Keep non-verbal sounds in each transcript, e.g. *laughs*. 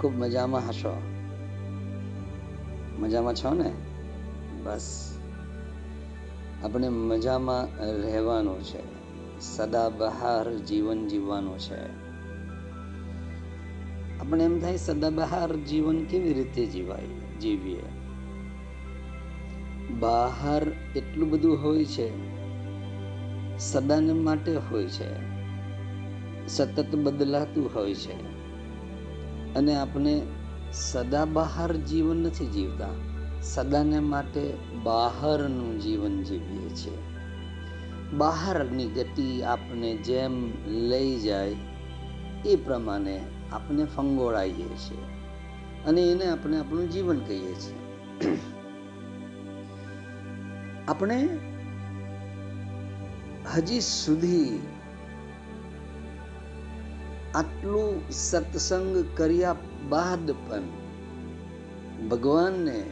ખૂબ મજામાં હશો? મજામાં છો ને? બસ. આપણે મજામાં રહેવાનું છે. સદા બહાર જીવન જીવવાનું છે. આપણે એમ થાય સદા બહાર જીવન કેવી રીતે જીવાય, જીવીએ? બહાર એટલું બધું હોય છે. સદાને માટે હોય છે. સતત બદલાતું હોય છે. અને આપણે સદા બહાર જીવન નથી જીવતા. સદાને માટે બહારનું જીવન જીવીએ છીએ. બહારની ગતિ આપણે જેમ લઈ જાય એ પ્રમાણે આપણે ફંગોળાઈએ છીએ અને એને આપણે આપણું જીવન કહીએ છીએ. આપણે હજી સુધી આટલું સત્સંગ કર્યા બાદ પણ ભગવાનને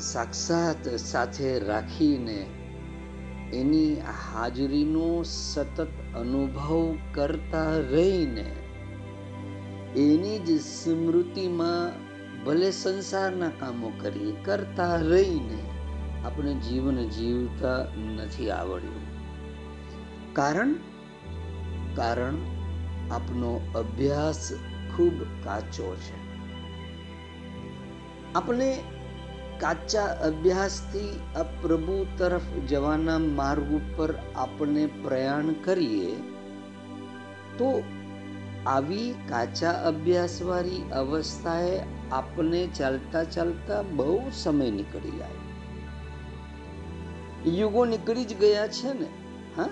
સાક્ષાત સાથે રાખીને એની હાજરીનો સતત અનુભવ કરતા રહીને એની જ સ્મૃતિમાં ભલે સંસારના કામો કરીએ, કરતા રહીને આપણે જીવન જીવતા નથી આવડ્યું. કારણ? કારણ આપનો અભ્યાસ ખૂબ કાચો છે. આપણે કાચા અભ્યાસથી આ પ્રભુ તરફ જવાના માર્ગ ઉપર આપણે પ્રયાણ કરીએ, તો આવી કાચા અભ્યાસવાળી અવસ્થાએ આપણે ચાલતા ચાલતા બહુ સમય નીકળી જાય. યુગો નીકળી જ ગયા છે ને, હા?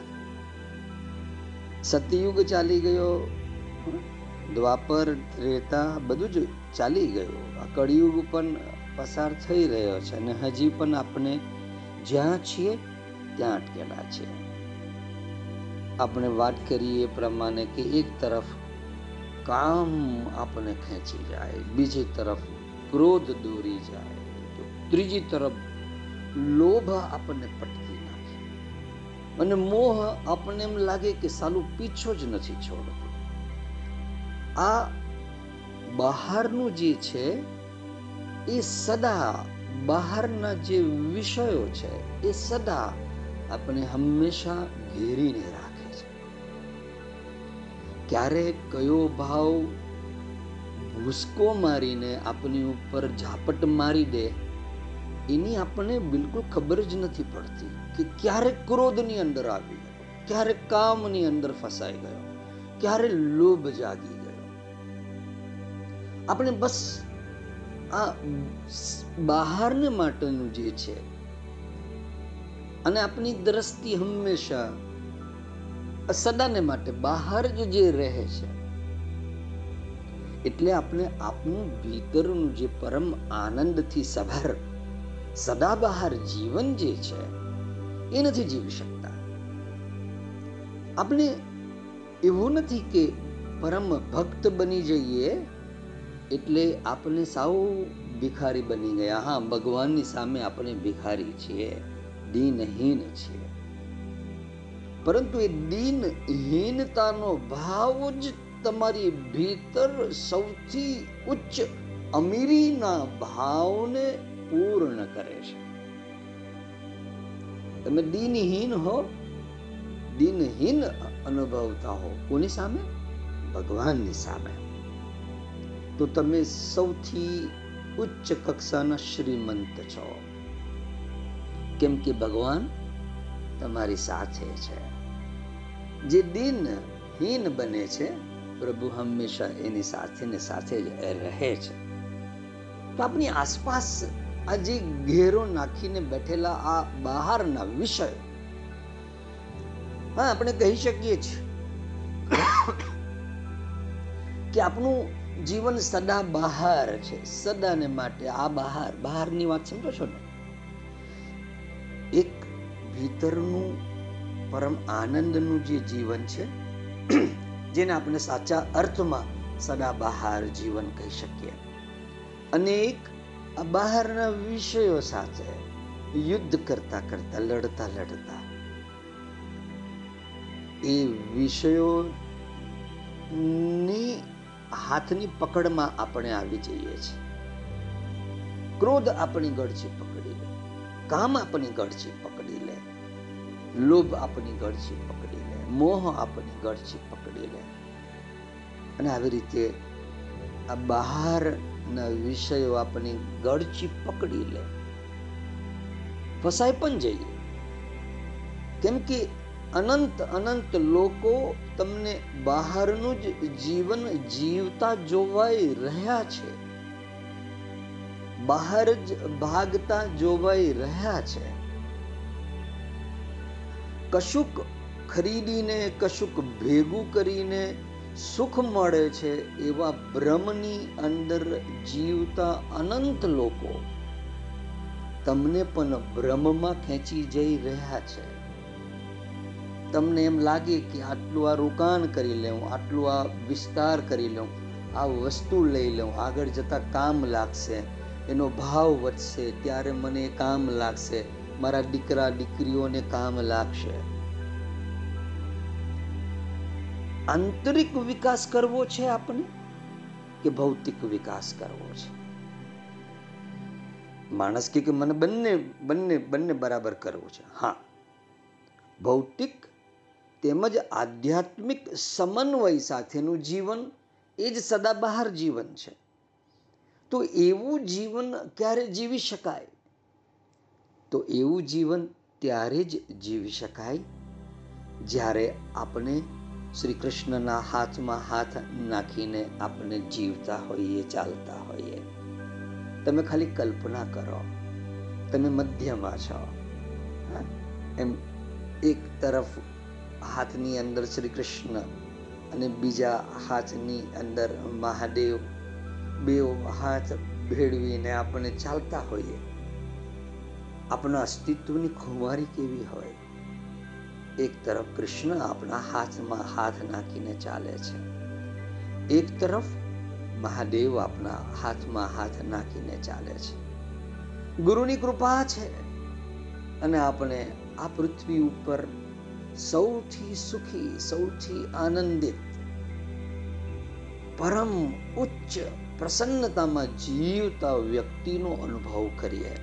સતયુગ ચાલી ગયો. દ્વાપર ત્રેતા બધું જ ચાલી ગયું. આ કળિયુગ પણ પસાર થઈ રહ્યો છે અને હજી પણ આપણે જ્યાં છીએ ત્યાં અટકેલા છે. આપણે વાત કરીએ એ પ્રમાણે કે એક તરફ કામ આપણને ખેંચી જાય, બીજી તરફ ક્રોધ દોરી જાય ત્રીજી તરફ લોભ આપણને નાખે અને મોહ આપણને એમ લાગે કે સાલું પીછો જ નથી છોડતો. આ બહારનું જે છે, એ સદા બહારના જે વિષયો છે, એ સદા આપણે હંમેશા ઘેરીને રાખે છે. ક્યારે કયો ભાવ ભૂસકો મારીને આપણી ઉપર ઝાપટ મારી દે, એની આપણને બિલકુલ ખબર જ નથી પડતી. કે ક્યારે ક્રોધની અંદર આવી ગયો ક્યારે કામની અંદર ફસાઈ ગયો ક્યારે લોભ જાગી ગયો. આપણે બસ આ બહારને માટેનું જે છે, અને આપણી દ્રષ્ટિ હંમેશા સદાને માટે બહાર જ જે રહે છે, એટલે આપણે આપણું ભીતરનું જે પરમ આનંદથી સભર સદાબહાર જીવન જે છે એ નથી જીવી શકતા. આપણે એવું નથી કે પરમ ભક્ત બની જઈએ એટલે આપણે સાવ ભિખારી બની ગયા. હા, ભગવાનની સામે આપણે ભિખારી છીએ, દીનહીન છીએ. પરંતુ એ દીનહીનતાનો ભાવ જ તમારી ભીતર સૌથી ઉચ્ચ અમીરીના ભાવને પૂર્ણ કરે છે. તમે દિનહીન હો, દિનહીન અનુભવતા હો. કોની સામે? ભગવાનની સામે. તો તમે સૌથી ઉચ્ચ કક્ષાના શ્રીમંત છો. કેમ કે ભગવાન તમારી સાથે છે. જે દિનહીન બને છે, પ્રભુ હંમેશા એની સાથે ને સાથે જ રહે છે. તો આપની આસપાસ આ જે ઘેરો નાખીને બેઠેલા આ બહારના વિષય. હા, આપણે કહી શકીએ છીએ કે આપણું જીવન સદા બહાર છે, સદાને માટે આ બહાર, બહારની વાત સમજો છો ને? એક ભીતરનું પરમ આનંદનું જે જીવન છે, જેને આપણે સાચા અર્થમાં સદા બહાર જીવન કહી શકીએ. અને એક બહારના વિષયો સાથે યુદ્ધ કરતા કરતા, લડતા લડતા, એ વિષયોની હાથની પકડમાં આપણે આવી જઈએ છીએ. ક્રોધ આપણી ગળચી પકડી લે, કામ આપણી ગળચી પકડી લે, લોભ આપણી ગળચી પકડી લે, મોહ આપણી ગળચી પકડી લે. અને આવી રીતે આ બહારના વિષયો આપણી ગળચી પકડી લે. ફસાઈ પણ જઈએ. કેમ કે અનંત અનંત લોકો તમને બહારનું જ જીવન જીવતા જોવાઈ રહ્યા છે. બહાર જ ભાગતા જોવાઈ રહ્યા છે. કશુંક ખરીદીને, કશુંક ભેગું કરીને સુખ મળે છે એવા ભ્રમની અંદર જીવતા અનંત લોકો તમને પણ ભ્રમમાં ખેંચી જઈ રહ્યા છે. તમને એમ લાગે કે આટલું આ રોકાણ કરી લઉં આટલું આ વિસ્તાર કરી લઉં આ વસ્તુ લઈ લઉં આગળ જતા કામ લાગશે, એનો ભાવ વધશે, ત્યારે મને કામ લાગશે, મારા દીકરા, દીકરીઓને કામ લાગશે. આંતરિક વિકાસ કરવો છે આપણે કે ભૌતિક વિકાસ કરવો છે? માણસ કે મને બંને બંને બંને બરાબર કરવું છે. હા. ભૌતિક તેમજ આધ્યાત્મિક સમન્વય સાથેનું જીવન એ જ સદાબહાર જીવન છે. તો એવું જીવન ક્યારે જીવી શકાય? તો એવું જીવન ત્યારે જ જીવી શકાય જ્યારે આપણે શ્રી કૃષ્ણના હાથમાં હાથ નાખીને આપણે જીવતા હોઈએ, ચાલતા હોઈએ. તમે ખાલી કલ્પના કરો. તમે મધ્યમાં છો. એમ એક તરફ હાથની અંદર શ્રી કૃષ્ણ અને બીજા હાથની અંદર મહાદેવ. બે હાથ ભેળવીને આપણે ચાલતા હોઈએ. આપણા અસ્તિત્વની ખુમારી કેવી હોય? એક તરફ કૃષ્ણ આપણા હાથમાં હાથ નાખીને ચાલે છે. એક તરફ મહાદેવ આપણા હાથમાં હાથ નાખીને ચાલે છે. ગુરુની કૃપા છે અને આપણે આ પૃથ્વી ઉપર સૌથી સુખી, સૌથી આનંદિત, પરમ ઉચ્ચ પ્રસન્નતામાં જીવતા વ્યક્તિનો અનુભવ કરીએ.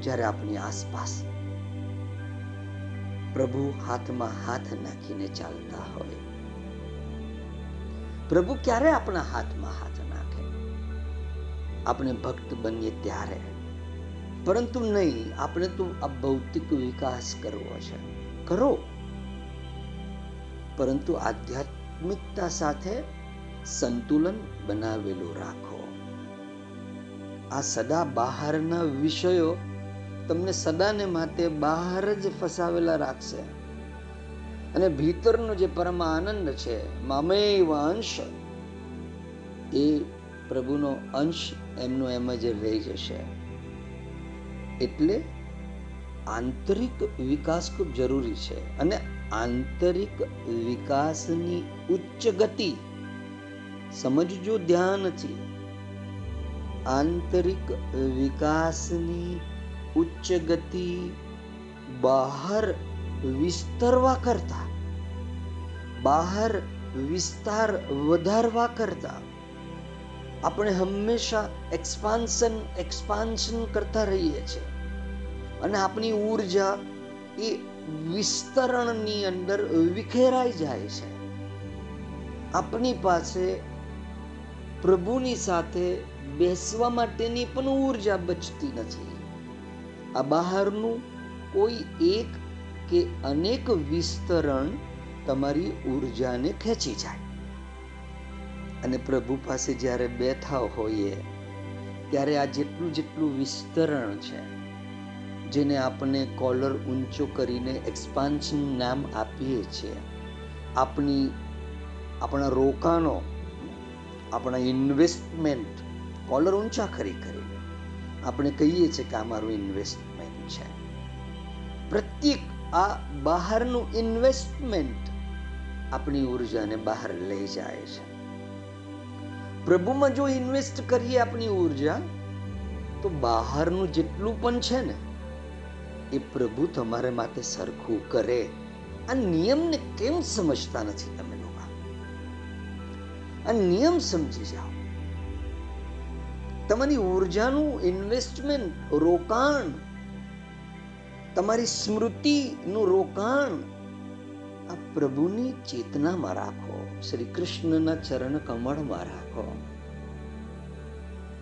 જ્યારે આપણી આસપાસ પ્રભુ હાથમાં હાથ નાખીને ચાલતા હોય. પ્રભુ ક્યારે આપણા હાથમાં હાથ નાખે? આપણે ભક્ત બનીએ ત્યારે. પરંતુ નહીં, આપણે તો આ ભૌતિક વિકાસ કરવો છે. કરો. પરંતુ આધ્યાત્મિકતા સાથે સંતુલન બનાવેલું રાખો. આ સદા બહારના વિષયો તમને સદાને માટે બહાર જ ફસાવેલા રાખશે. અને ભીતરનો જે પરમ આનંદ છે મામેવ અંશ, એ પ્રભુનો અંશ એમનો એમ જ રહી જશે. એટલે આંતરિક વિકાસ ખૂબ જરૂરી છે અને આંતરિક વિકાસની ઉચ્ચ ગતિ સમજજો ધ્યાનથી. આંતરિક વિકાસની ઉચ્ચ ગતિ બહાર વિસ્તરવા કરતા, બહાર વિસ્તાર વધારવા કરતા, આપણે હંમેશા એક્સપાન્શન એક્સપાન્શન કરતા રહીએ છીએ. અને આપણી ઊર્જા એ વિસ્તરણની અંદર વિખેરાઈ જાય છે. આપણી પાસે પ્રભુની સાથે બેસવા માટેની પણ ઊર્જા બચતી નથી. આ બહારનું કોઈ એક કે અનેક વિસ્તરણ તમારી ઉર્જાને ખેંચી જાય. અને પ્રભુ પાસે જ્યારે બેઠા હોઈએ, ત્યારે આ જેટલું જેટલું વિસ્તરણ છે, જેને આપણે કોલર ઊંચો કરીને એક્સપાન્શન નામ આપીએ છીએ, આપણી, આપણા રોકાણો, આપણા ઇન્વેસ્ટમેન્ટ કોલર ઊંચા કરી કરીને આપણે કહીએ છીએ કે આ મારું ઇન્વેસ્ટમેન્ટ છે. પ્રત્યેક આ બહારનું ઇન્વેસ્ટમેન્ટ આપણી ઉર્જાને બહાર લઈ જાય છે. પ્રભુમાં જો ઇન્વેસ્ટ કરીએ આપણી ઊર્જા, તો બહારનું જેટલું પણ છે ને, એ પ્રભુ તમારે માટે સરખું કરે. આ નિયમને કેમ સમજતા નથી તમે લોકો? આ નિયમ સમજી જાઓ. તમારી ઉર્જાનું ઇન્વેસ્ટમેન્ટ રોકાણ, તમારી સ્મૃતિનું રોકાણ, આ પ્રભુની ચેતનામાં રાખો. શ્રી કૃષ્ણના ચરણ કમળમાં રાખો.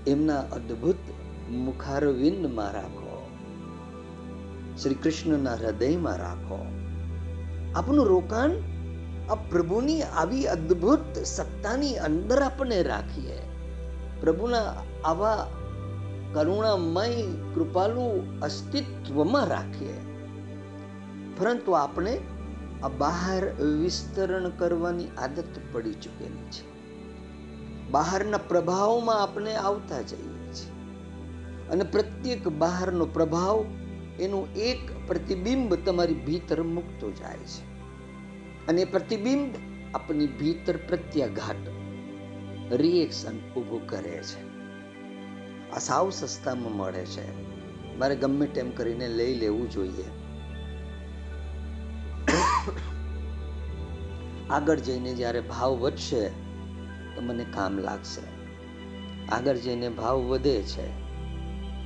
એમના અદ્ભુત મુખારવિંદમાં રાખો. શ્રી કૃષ્ણના હૃદયમાં રાખો. આપનું રોકાણ આ પ્રભુની આવી અદ્ભુત સત્તાની અંદર આપણે રાખીએ. પ્રભુના આવા કરુણામય, કૃપાલુ અસ્તિત્વમાં રાખીએ. પરંતુ આપણે આ બહાર વિસ્તરણ કરવાની આદત પડી ચૂકેલી છે. બહારના પ્રભાવમાં આપણે આવતા જઈએ છીએ. અને પ્રત્યેક બહારનો પ્રભાવ એનું એક પ્રતિબિંબ તમારી ભીતર મૂકતો જાય છે. અને પ્રતિબિંબ આપની ભીતર પ્રત્યાઘાત રિએક્શન ઊભું કરે છે. આ સાવ સસ્તામાં મળે છે. મારે ગમે તેમ કરીને લઈ લેવું જોઈએ. આગળ જઈને જ્યારે ભાવ વધશે, તો મને કામ લાગશે. આગળ જઈને ભાવ વધે છે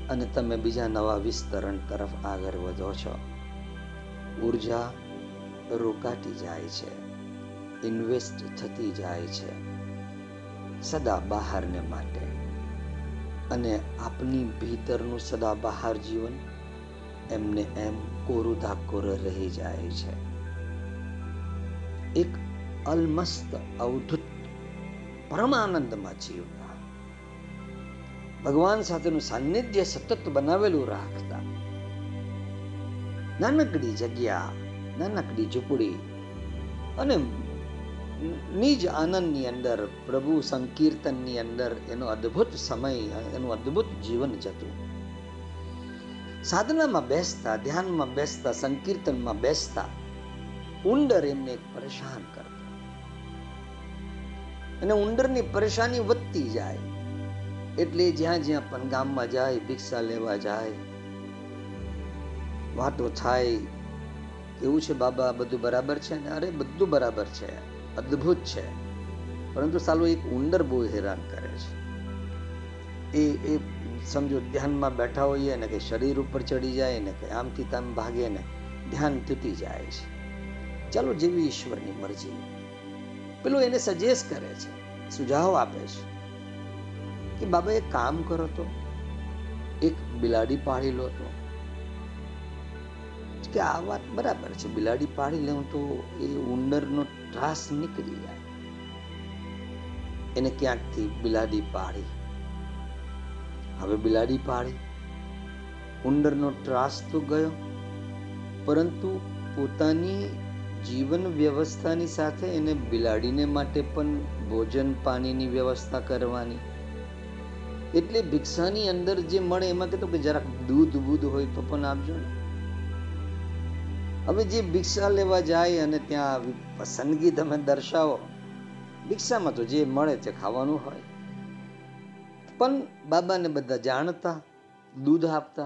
અને તમે બીજા નવા વિસ્તરણ તરફ આગળ વધો છો. ઊર્જા રોકાતી જાય છે. ઇન્વેસ્ટ થતી જાય છે. સદા બહારને માટે. અને આપની ભીતરનું સદા બહાર જીવન એમને એમ કોરું ધાકોર રહી જાય છે. એક અલમસ્ત, અવધૂત, પરમાનંદમાં જીવતા. ભગવાન સાથેનું સાનિધ્ય સતત બનાવેલું રાખતા. નાનકડી જગ્યા, નાનકડી ઝૂંપડી અને નિજ આનંદની અંદર પ્રભુ સંકીર્તનની અંદર એનો અદ્ભુત સમય એનું અદ્ભુત જીવન જતું સાધનામાં બેસતા ધ્યાનમાં બેસતા સંકીર્તનમાં બેસતા ઉંદર એમને પરેશાન કરતો અને ઉંદરની પરેશાની વધતી જાય એટલે જ્યાં જ્યાં પણ ગામમાં જાય ભિક્ષા લેવા જાય વાતો થાય એવું છે બાબા બધું બરાબર છે ને અરે બધું બરાબર છે અદ્ભુત છે. પરંતુ સાલું એક ઉંદર બહુ હેરાન કરે છે. એ એ સમજો, ધ્યાનમાં બેઠા હોઈએ ને કે શરીર ઉપર ચડી જાય ને કે આમથી તામ ભાગે ને ધ્યાન તૂટી જાય છે. ચાલો જેવી ઈશ્વરની મરજી. પેલું એને સજેસ્ટ કરે છે, સુઝાવ આપે છે કે બાબા એક કામ કરો તો. એક બિલાડી પાડી લો તો. કે આ વાત બરાબર છે, બિલાડી પાડી લેવું તો એ ઉંદરનો ત્રાસ નીકળી જાય. એને ક્યાંકથી બિલાડી પાડી? હવે બિલાડી પાડી. ઉંદરનો ત્રાસ તો ગયો, પરંતુ પોતાની જીવન વ્યવસ્થાની સાથે એને બિલાડીને માટે પણ ભોજન પાણીની વ્યવસ્થા કરવાની. એટલે ભિક્ષાની અંદર જે મળે એમાં કહેતો કે જરાક દૂધ બૂધ હોય તો પણ આપજો ને. હવે જે ભિક્ષા લેવા જાય અને ત્યાં પસંદગી તમે દર્શાવો, ભિક્ષામાં તો જે મળે તે ખાવાનું હોય. પણ બાબાને બધા જાણતા, દૂધ આપતા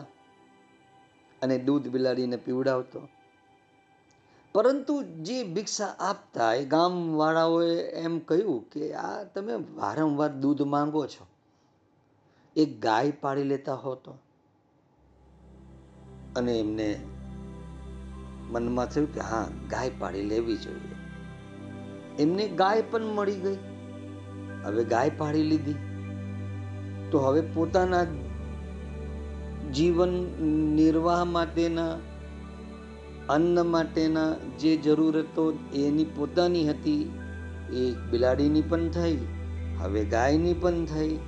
અને દૂધ બિલાડીને પીવડાવતો. પરંતુ જે ભિક્ષા આપતા એ ગામવાળાઓએ એમ કહ્યું કે, આ તમે વારંવાર દૂધ માંગો છો. એક ગાય પાડી લેતા હોતો. અને એમને મનમાં થયું કે હા, ગાય પાડી લેવી જોઈએ. એમને ગાય પણ મળી ગઈ. હવે ગાય પાડી લીધી. તો હવે પોતાના જીવન નિર્વાહ માટેના, અન્ન માટેના જે જરૂરતો એની પોતાની હતી, એ બિલાડીની પણ થઈ, હવે ગાયની પણ થઈ.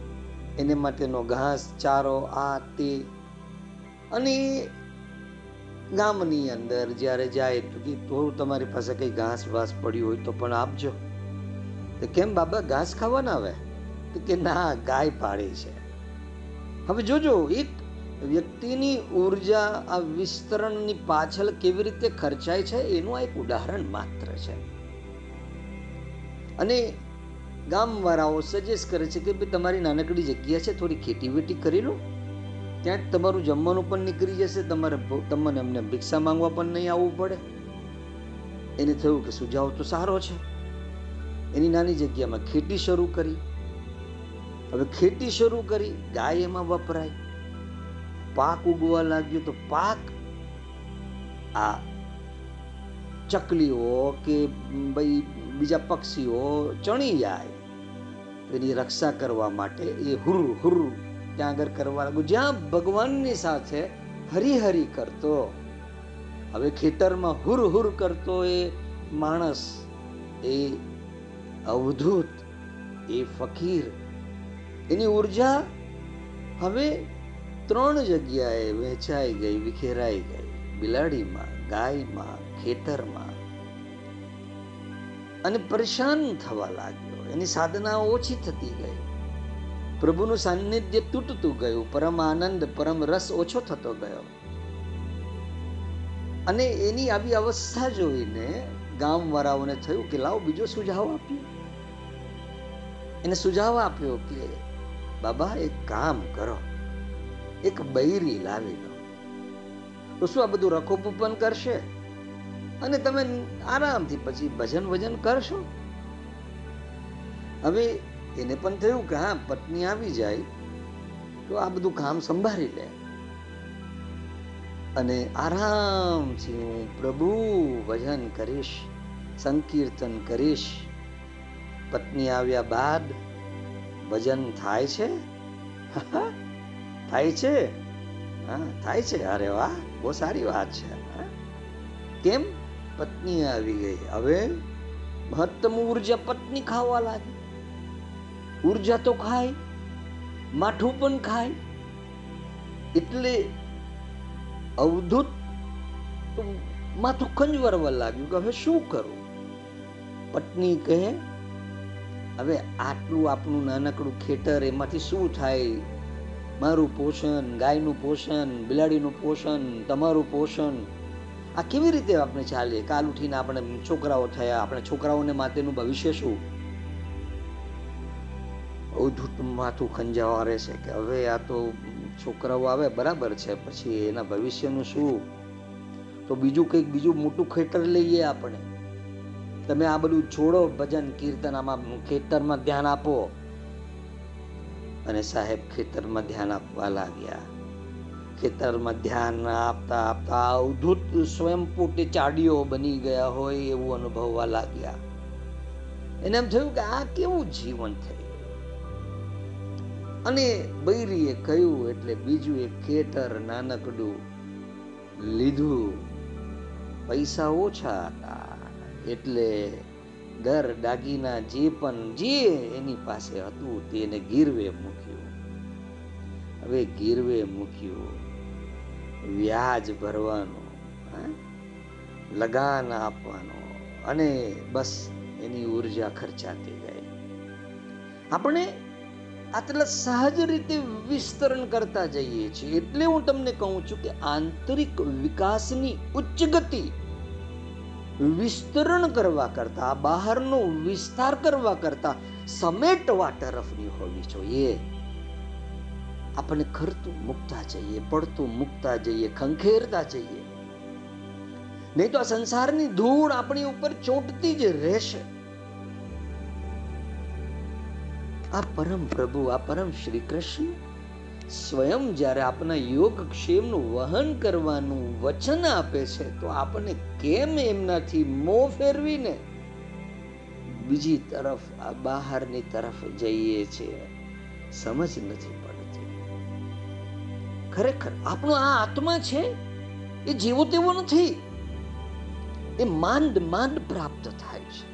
એને માટેનો ઘાસ, ચારો, આ, તે, અને ગામની અંદર જ્યારે જાય તો કે તો તમારી પાસે કંઈ ઘાસ વાસ પડ્યું હોય તો પણ આપજો. તો કેમ બાબા, ઘાસ ખાવાના આવે તો કે ના, ગાય પાડી છે. હવે જોજો, એક વ્યક્તિની ઊર્જા આ વિસ્તરણની પાછળ કેવી રીતે ખર્ચાય છે, એનું આ એક ઉદાહરણ માત્ર છે. અને ગામવાળાઓ સજેસ્ટ કરે છે કે ભાઈ તમારી નાનકડી જગ્યા છે, થોડી ખેતીવેટી કરી લો. ત્યાં જ તમારું જમવાનું પણ નીકળી જશે, તમારે તમને એમને ભિક્ષા માંગવા પણ નહીં આવવું પડે. એને થયું કે સુઝાવ તો સારો છે. એની નાની જગ્યામાં ખેતી શરૂ કરી. હવે ખેતી શરૂ કરી, ગાય એમાં વપરાય. પાક ઉગવા લાગ્યો તો પાક આ ચકલીઓ કે ભાઈ બીજા પક્ષીઓ ચણી જાય. એની રક્ષા કરવા માટે એ હુર હુર ત્યાં આગળ કરવા લાગ્યો જ્યાં ભગવાનની સાથે હરિહરી કરતો. હવે ખેતરમાં હુર હુર કરતો એ માણસ, એ અવધૂત, એ ફકીર. એની ઊર્જા હવે ત્રણ જગ્યાએ વહેંચાઈ ગઈ, વિખેરાઈ ગઈ. બિલાડીમાં, ગાયમાં, ખેતરમાં. અને પરેશાન થવા લાગ્યો. એની સાધના ઓછી થતી ગઈ. પ્રભુનું સાનિધ્ય તૂટતું ગયું. પરમ આનંદ, પરમ રસ ઓછો થતો ગયો. અને એની આવી અવસ્થા જોઈને ગામવાળાઓને થયું કે લાવ બીજો સુઝાવ આપ્યો એને સુઝાવ આપ્યો કે, બાબા, એક કામ કરો. એક બૈરી લાવી લો. તો શું આ બધું રખોપું પણ કરશે? અને તમે આરામથી પછી ભજન ભજન કરશો? હવે એને પણ થયું કે હા, પત્ની આવી જાય તો આ બધું કામ સંભાળી લે. અને આરામથી હું પ્રભુ, ભજન કરીશ, સંકીર્તન કરીશ. પત્ની આવ્યા બાદ ભજન થાય છે? *laughs* થાય છે? હા, થાય છે. અરે વાહ, બહુ સારી વાત છે. કેમ? પત્ની આવી ગઈ. હવે મહત્તમ ઊર્જા પત્ની ખાવા લાગી. ઊર્જા તો ખાય, માઠું પણ ખાય. એટલે અવધૂત માથું ખંજવારવા લાગ્યું કે હવે શું કરું? પત્ની કહે, હવે આટલું આપણું નાનકડું ખેતર, એમાંથી શું થાય? મારું પોષણ, ગાયનું પોષણ, બિલાડીનું પોષણ, તમારું પોષણ. આ કેવી રીતે આપણે ચાલીએ? કાલ ઉઠીને આપણે છોકરાઓ થયા, આપણે છોકરાઓને માટેનું ભવિષ્ય શું? માથું ખંજાવારે છે કે હવે આ તો છોકરાઓ આવે, બરાબર છે, પછી એના ભવિષ્યનું શું? તો બીજું કંઈક, બીજું મોટું ખેતર લઈએ આપણે. તમે આ બધું છોડો, ભજન, કીર્તન આમાં ખેતરમાં ધ્યાન આપો. અને સાહેબ ખેતરમાં ધ્યાન આપવા લાગ્યા. ખેતરમાં ધ્યાન આપતા આપતા અવધૂત સ્વયં પોતે ચાડીઓ બની ગયા હોય એવું અનુભવવા લાગ્યા. એને એમ થયું કે આ કેવું જીવન થયું અને બૈરીએ કહ્યું એટલે બીજું એક ખેતર નાનકડું લીધું. પૈસા ઓછા હતા, એટલે દર દાગીના જે પણ જે એની પાસે હતું તેને ગીરવે મૂક્યું. હવે ગીરવે મૂક્યું. વ્યાજ ભરવાનું? લગાન આપવાનો, અને બસ એની ઊર્જા ખર્ચાતી ગઈ. આપણે આટલા સહજ રીતે વિસ્તરણ કરતા જઈએ છીએ. એટલે હું તમને કહું છું કે આંતરિક વિકાસની ઉચ્ચ ગતિ વિસ્તરણ કરવા કરતા, બહારનો વિસ્તાર કરવા કરતા સમેટવા તરફની હોવી જોઈએ. આપણે ખરતું મૂકતા જઈએ, પડતું મૂકતા જઈએ, ખંખેરતા જઈએ. નહીં તો આ સંસારની ધૂળ આપણી ઉપર ચોંટતી જ રહેશે. આ પરમ પ્રભુ, આ પરમ શ્રી કૃષ્ણ સ્વયં જ્યારે આપણા યોગક્ષેમનું વહન કરવાનું વચન આપે છે, તો આપણને કેમ એમનાથી મોં ફેરવીને બીજી તરફ, આ બહારની તરફ જઈએ છીએ સમજ નથી પડતી. ખરેખર આપણો આ આત્મા છે, એ જેવો તેવો નથી. એ માંડ માંડ પ્રાપ્ત થાય છે.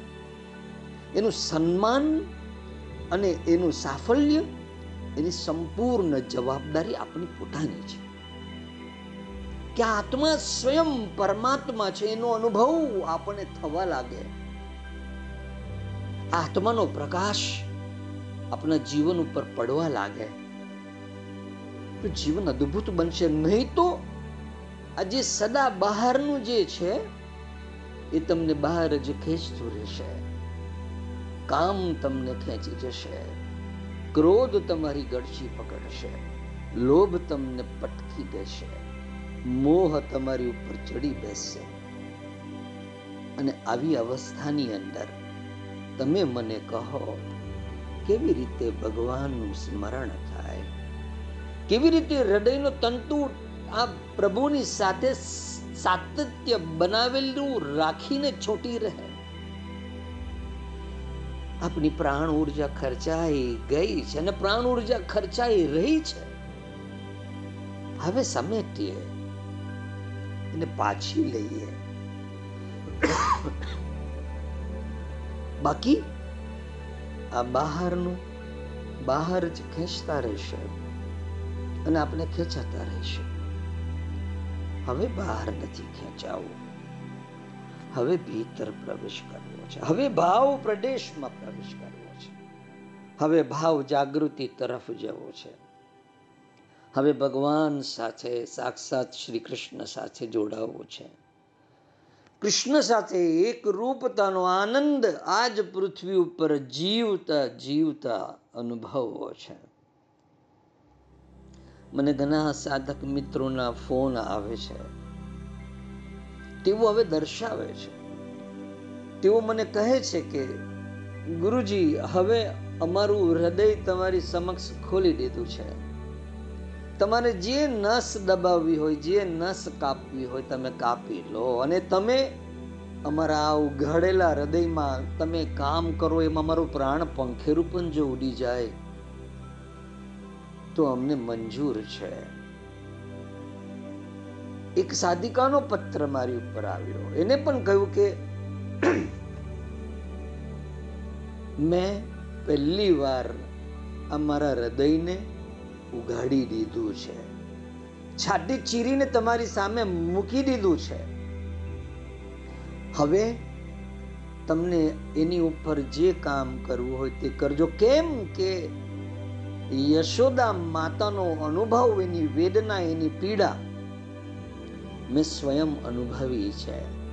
એનું સન્માન અને એનું સાફલ્ય, એની સંપૂર્ણ જવાબદારી આપણી પોતાની છે. કે આત્મા સ્વયં પરમાત્મા છે એનો અનુભવ આપણને થવા લાગે. આત્માનો પ્રકાશ આપણા જીવન ઉપર પડવા લાગે. તો જીવન અદ્ભુત બનશે. નહીં તો આ જે સદા બહારનું જે છે, એ તમને બહાર જ ખેંચતું રહેશે. કામ તમને ખેંચી જશે. ક્રોધ તમારી ગળચી પકડશે. લોભ તમને પટકી દેશે. મોહ તમારી ઉપર ચડી બેસશે. અને આવી અવસ્થાની અંદર તમે મને કહો, કેવી રીતે ભગવાનનું સ્મરણ થાય? કેવી રીતે હૃદયનો તંતુ આ પ્રભુની સાથે સાતત્ય બનાવેલું રાખીને છોટી રહે? આપણી પ્રાણ ઊર્જા ખર્ચાઈ ગઈ છે અને પ્રાણ ઊર્જા ખર્ચાઈ રહી છે. હવે સમેટીએ એને પાછી લઈએ. બાકી આ બહારનું બહાર જ ખેંચતા રહેશે અને આપણે ખેંચાતા રહેશે. હવે બહાર નથી ખેંચાવું. હવે ભીતર પ્રવેશ કરવો છે. હવે ભાવ પ્રદેશમાં પ્રવેશ કરવો છે. હવે ભાવ જાગૃતિ તરફ જવો છે. હવે ભગવાન સાથે સાક્ષાત શ્રી કૃષ્ણ સાથે જોડાવવું છે. કૃષ્ણ સાથે એક રૂપતાનો આનંદ આજ પૃથ્વી ઉપર જીવતા જીવતા અનુભવવો છે. મને ઘણા સાધક મિત્રોના ફોન આવે છે. તેઓ હવે દર્શાવે છે. તેઓ મને કહે છે કે, ગુરુજી, હવે અમારું હૃદય તમારી સમક્ષ ખોલી દીધું છે. તમારે જે નસ દબાવવી હોય, જે નસ કાપવી હોય, તમે કાપી લો અને તમે અમારા આ ઉઘાડેલા હૃદયમાં તમે કામ કરો, એમાં મારું પ્રાણ પંખેરું પણ જો ઉડી જાય, તો અમને મંજૂર છે. એક સાધિકાનો પત્ર મારી ઉપર આવ્યો. એને પણ કહ્યું કે, મેં પહેલી વાર અમારા હૃદયને ઉઘાડી દીધું છે. છાતી ચીરીને તમારી સામે મૂકી દીધું છે. હવે તમને એની ઉપર જે કામ કરવું હોય તે કરજો. કેમ કે યશોદા માતાનો અનુભવ એની વેદના, એની પીડા મેં સ્વયં અનુભવી છે.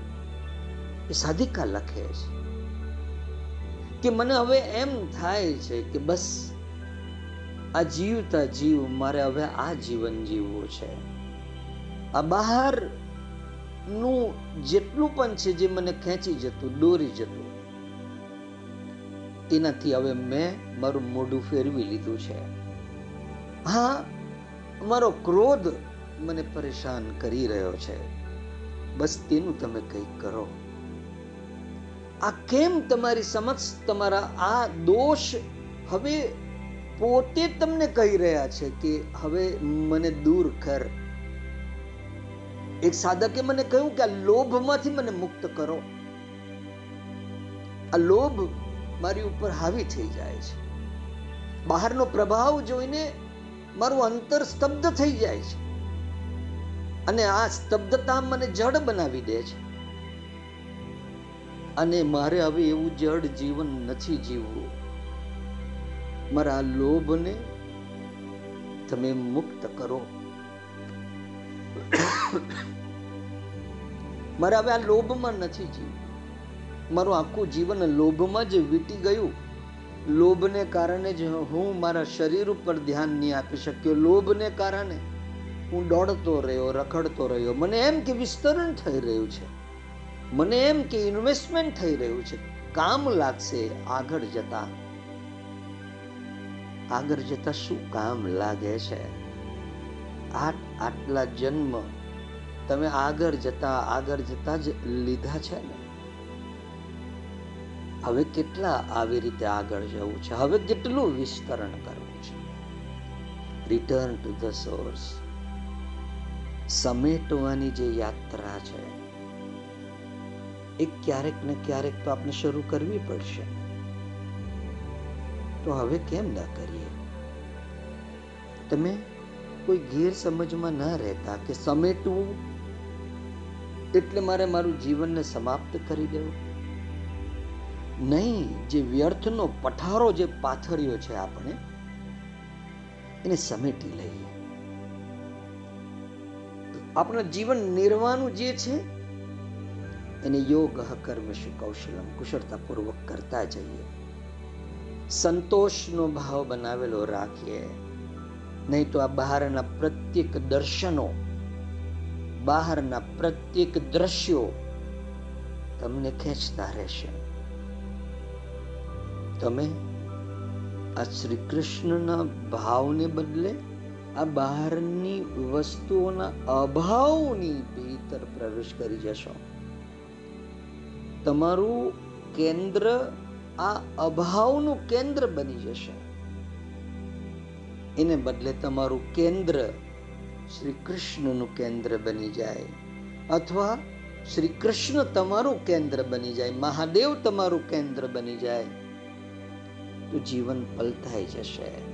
એ સાધિકા લખે છે કે મને હવે એમ થાય છે કે બસ આ જીવતા જીવ મારે હવે આ જીવન જીવવું છે. આ બહારનું જેટલું પણ છે જે મને ખેંચી જતું, દોરી જતું તેનાથી હવે મેં મારું મોઢું ફેરવી લીધું છે. હા, મારો ક્રોધ મને પરેશાન કરી રહ્યો છે. બસ તેનું તમે કંઈક કરો. આ કેમ તમારી સમક્ષ તમારા આ દોષ હવે પોતે તમને કહી રહ્યા છે કે હવે મને દૂર કર. એક સાધકે મને કહ્યું કે આ લોભમાંથી મને મુક્ત કરો. આ લોભ મારી ઉપર હાવી થઈ જાય છે. બહારનો પ્રભાવ જોઈને મારું અંતર સ્તબ્ધ થઈ જાય છે. અને આ સ્તબ્ધતા મને જડ બનાવી દે છે. અને મારે હવે એવું જડ જીવન નથી જીવવું. મારા લોભને તમે મુક્ત કરો. મારે હવે આ લોભમાં નથી જીવવું. મારું આખું જીવન લોભમાં જ વીતી ગયું. લોભને કારણે જ હું મારા શરીર ઉપર ધ્યાન નહીં આપી શક્યો. લોભને કારણે હું દોડતો રહ્યો, રખડતો રહ્યો, મને એમ કે વિસ્તરણ થઈ રહ્યું છે. મને એમ કે ઇન્વેસ્ટમેન્ટ થઈ રહ્યું છે. કામ લાગશે, આગળ જતા. આગળ જતા શું કામ લાગે છે? આટ આટલા જન્મ તમે આગળ જતા આગળ જતા જ લીધા છે ને? હવે કેટલા આવી રીતે આગળ જવું છે? હવે કેટલું વિસ્તરણ કરવું છે? રિટર્ન ટુ ધ સોર્સ સમેટવાની જે યાત્રા છે, એ ક્યારેક ને ક્યારેક તો આપણે શરૂ કરવી પડશે. તો હવે કેમ ના કરીએ? તમે કોઈ ગેરસમજમાં ન રહેતા કે સમેટવું એટલે મારે મારું જીવનને સમાપ્ત કરી દેવું? નહીં, જે વ્યર્થનો પઠારો જે પાથર્યો છે આપણે, એને સમેટી લઈએ. આપણા જીવન નિર્વાહનું જે છે, એને યોગ કર્મ કૌશલમ કુશળતાપૂર્વક કરતા જઈએ. સંતોષનો ભાવ બનાવેલો રાખીએ. નહીં તો આ બહારના પ્રત્યેક દર્શનો, બહારના પ્રત્યેક દ્રશ્યો તમને ખેંચતા રહેશે. તમે આ શ્રી કૃષ્ણના ભાવને બદલે આ બહારની વસ્તુઓના અભાવની ભીતર પ્રવેશ કરી જશો. તમારું કેન્દ્ર આ અભાવનું કેન્દ્ર બની જશે. એને બદલે તમારું કેન્દ્ર શ્રી કૃષ્ણનું કેન્દ્ર બની જાય અથવા શ્રી કૃષ્ણ તમારું કેન્દ્ર બની જાય, મહાદેવ તમારું કેન્દ્ર બની જાય. તો જીવન પલટાઈ જશે.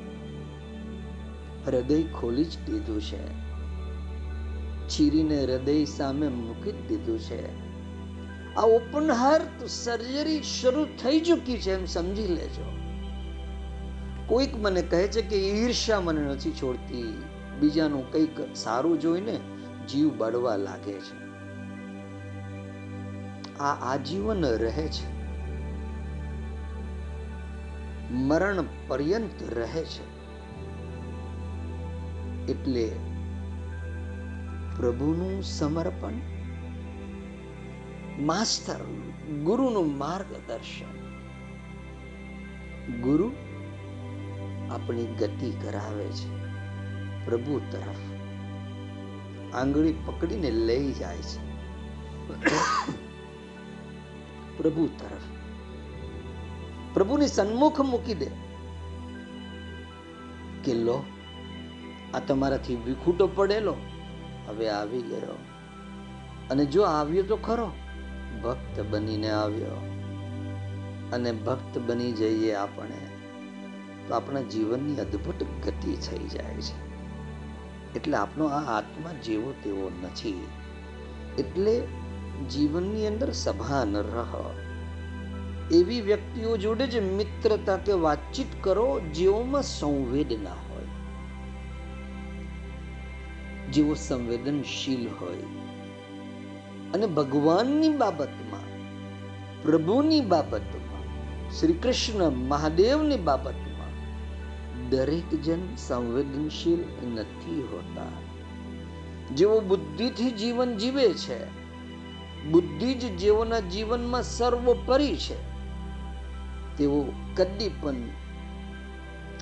હૃદય ખોલી જ દીધું છે. ચીરીને હૃદય સામે મૂકી દીધું છે. આ ઓપન હાર્ટ સર્જરી શરૂ થઈ ચૂકી છે એમ સમજી લેજો. કોઈક મને કહે છે કે ઈર્ષ્યા મને નથી છોડતી. બીજાનું કંઈક સારું જોઈને જીવ બળવા લાગે છે. આ આજીવન રહે છે. મરણ પર્યંત રહે છે. એટલે પ્રભુનું સમર્પણ, માસ્તર, ગુરુનું માર્ગદર્શન. ગુરુ આપણી ગતિ કરાવે છે. પ્રભુ તરફ આંગળી પકડીને લઈ જાય છે. પ્રભુ તરફ. પ્રભુની સન્મુખ મૂકી દે કે લો આ તમારાથી વિખૂટો પડેલો. હવે આવી ગયો. અને જો આવ્યો તો ખરો. ભક્ત બનીને આવ્યો. અને ભક્ત બની જઈએ આપણે, તો આપણા જીવનની અદ્ભુત ગતિ થઈ જાય છે. એટલે આપણો આ આત્મા જેવો તેવો નથી. એટલે જીવનની અંદર સભાન રહ. એવી વ્યક્તિઓ જોડે જ મિત્રતા કે વાતચીત કરો, જેઓમાં સંવેદના જેઓ સંવેદનશીલ હોય. અને ભગવાનની બાબતમાં, પ્રભુની બાબતમાં શ્રી કૃષ્ણ મહાદેવની બાબતમાં દરેક જન સંવેદનશીલ નથી હોતા. જેઓ બુદ્ધિથી જીવન જીવે છે, બુદ્ધિ જ જેઓના જીવનમાં સર્વોપરી છે, તેઓ કદી પણ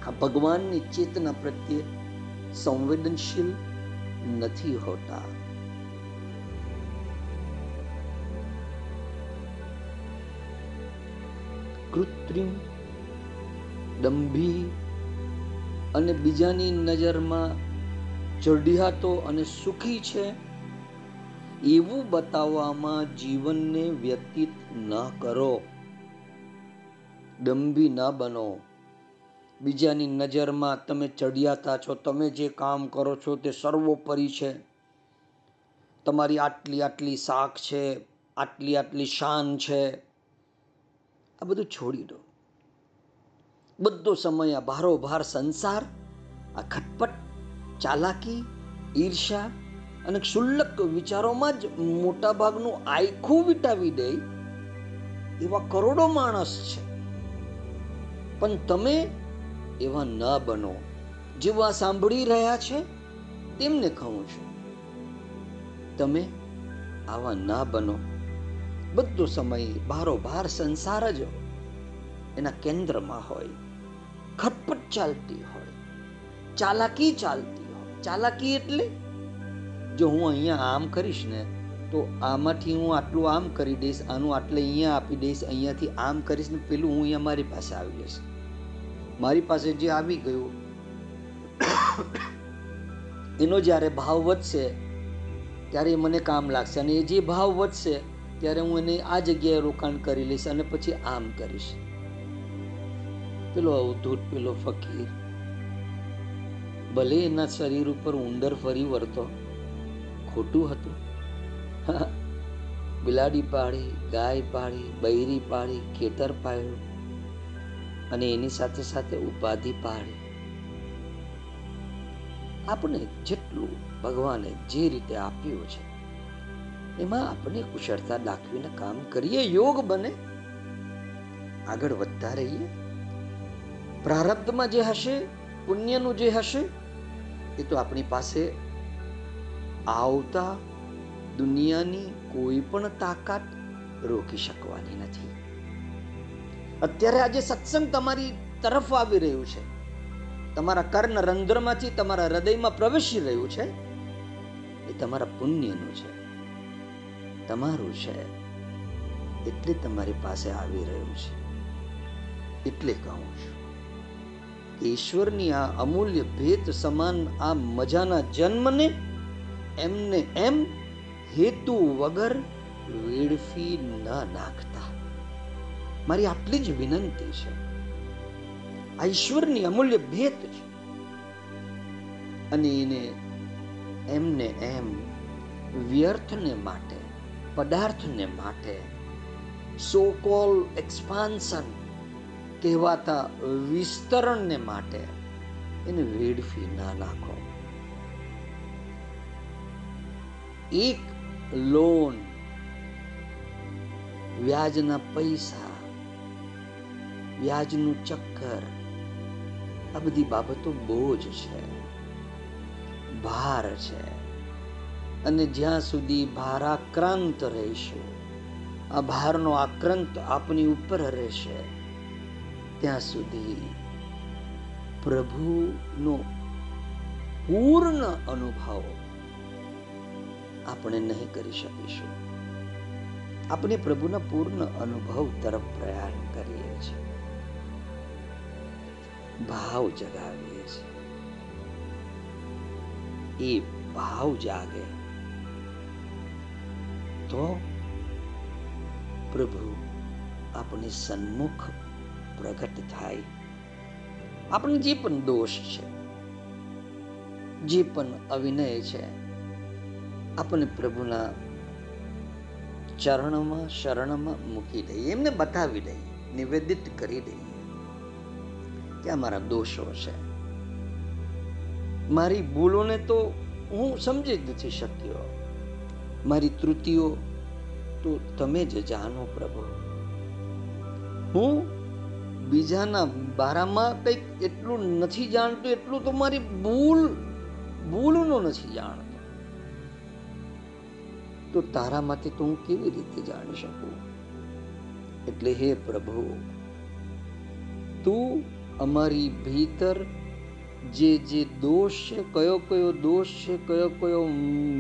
આ ભગવાનની ચેતના પ્રત્યે સંવેદનશીલ નથી હોતા. કૃત્રિમ, દંભી અને બીજાની નજરમાં ચઢિયાતો અને સુખી છે, એવું બતાવવામાં જીવનને વ્યતીત ન કરો. દંભી ન બનો. બીજાની નજરમાં તમે ચડિયાતા છો, તમે જે કામ કરો છો તે સર્વોપરી છે. તમારી આટલી આટલી શાખ છે, આટલી આટલી શાન છે. આ બધું છોડી દો. બધો સમય આ ભારોભાર સંસાર, આ ખટપટ, ચાલાકી ઈર્ષા અને ક્ષુલ્લક વિચારોમાં જ મોટા ભાગનું આયખું વિટાવી દે એવા કરોડો માણસ છે. પણ તમે એવા ન બનો. જેવા સાંભળી રહ્યા છે, તેમને કહું છું. તમે આવા ના બનો. બધો સમય બારોબાર સંસાર જ એના કેન્દ્રમાં હોય. ખટપટ ચાલતી હોય. ચાલાકી ચાલતી હોય. ચાલાકી એટલે જો હું અહીંયા આમ કરીશ ને, તો આમાંથી હું આટલું આમ કરી દઈશ, આનું આટલે અહીંયા આપી દઈશ, અહીંયાથી આમ કરીશ ને, પેલું હું અહીંયા મારી પાસે આવી જઈશ. મારી પાસે જે આવી ગયું, એનો જ્યારે ભાવ વધશે, ત્યારે મને કામ લાગશે. અને એ જે ભાવ વધશે, ત્યારે હું એને આ જગ્યાએ રોકાણ કરી લઈશ અને પછી આમ કરીશ. પેલો અવધૂત પેલો ફકીર. ભલે એના શરીર ઉપર ઉંદર ફરી વળતો, ખોટું હતું. બિલાડી પાડી, ગાય પાડી, બૈરી પાડી, ખેતર પાળ્યું અને એની સાથે સાથે ઉપાધિ પાડી આપણે જેટલું ભગવાને જે રીતે આપ્યું છે, એમાં આપણે કુશળતા દાખવીને કામ કરીએ, યોગ બને. આગળ વધતા રહીએ. પ્રારબ્ધમાં જે હશે, પુણ્યનું જે હશે, એ તો આપણી પાસે આવતા દુનિયાની કોઈ પણ તાકાત રોકી શકવાની નથી. અત્યારે આજે સત્સંગ તમારી તરફ આવી રહ્યું છે. તમારા કર્ણ રંધ્રમાંથી તમારા હૃદયમાં પ્રવેશી રહ્યું છે. એ તમારા પુણ્યનું છે. તમારું છે. એટલે તમારી પાસે આવી રહ્યું છે. એટલે કહું છું ઈશ્વરની આ અમૂલ્ય ભેદ સમાન આ મજાના જન્મને એમને એમ હેતુ વગર વેડફી ન નાખતા. મારી આટલી જ વિનંતી છે. આ ઈશ્વરની અમૂલ્ય ભેટ છે. અને એને એમને એમ વ્યર્થને માટે, પદાર્થને માટે સો કોલ એક્સપાન્શન કહેવાતા વિસ્તરણને માટે એને વેડફી ના નાખો. એક લોન વ્યાજના પૈસા વ્યાજનું ચક્કર. આ બધી બાબતો બોજ છે. ભાર છે. અને જ્યાં સુધી ભારાક્રાંત રહીશું, આ ભારનો આક્રંત આપની ઉપર રહેશે, ત્યાં સુધી પ્રભુનો પૂર્ણ અનુભવ આપણે નહીં કરી શકીશું. આપણે પ્રભુના પૂર્ણ અનુભવ તરફ પ્રયાણ કરીએ છીએ. ભાવ જગાવીએ છીએ. એ ભાવ જાગે તો પ્રભુ આપણે સન્મુખ પ્રગટ થાય. આપણે જે પણ દોષ છે, જે પણ અવિનય છે આપણને પ્રભુના ચરણમાં, શરણમાં મૂકી દઈએ. એમને બતાવી દઈએ, નિવેદિત કરી દઈએ. કે મારા દોષો છે? મારી ભૂલોને તો હું સમજી જ નથી શક્યો. મારી ત્રુટિઓ તો તમે જ જાણો પ્રભુ. હું બીજાના બારામાં કંઈક એટલું નથી જાણતો, એટલું તો મારી ભૂલ, ભૂલનો નથી જાણતો. તો તારામાંથી તો હું કેવી રીતે જાણી શકું? એટલે હે પ્રભુ, તું અમારી ભીતર જે જે દોષ છે, કયો કયો દોષ છે, કયો કયો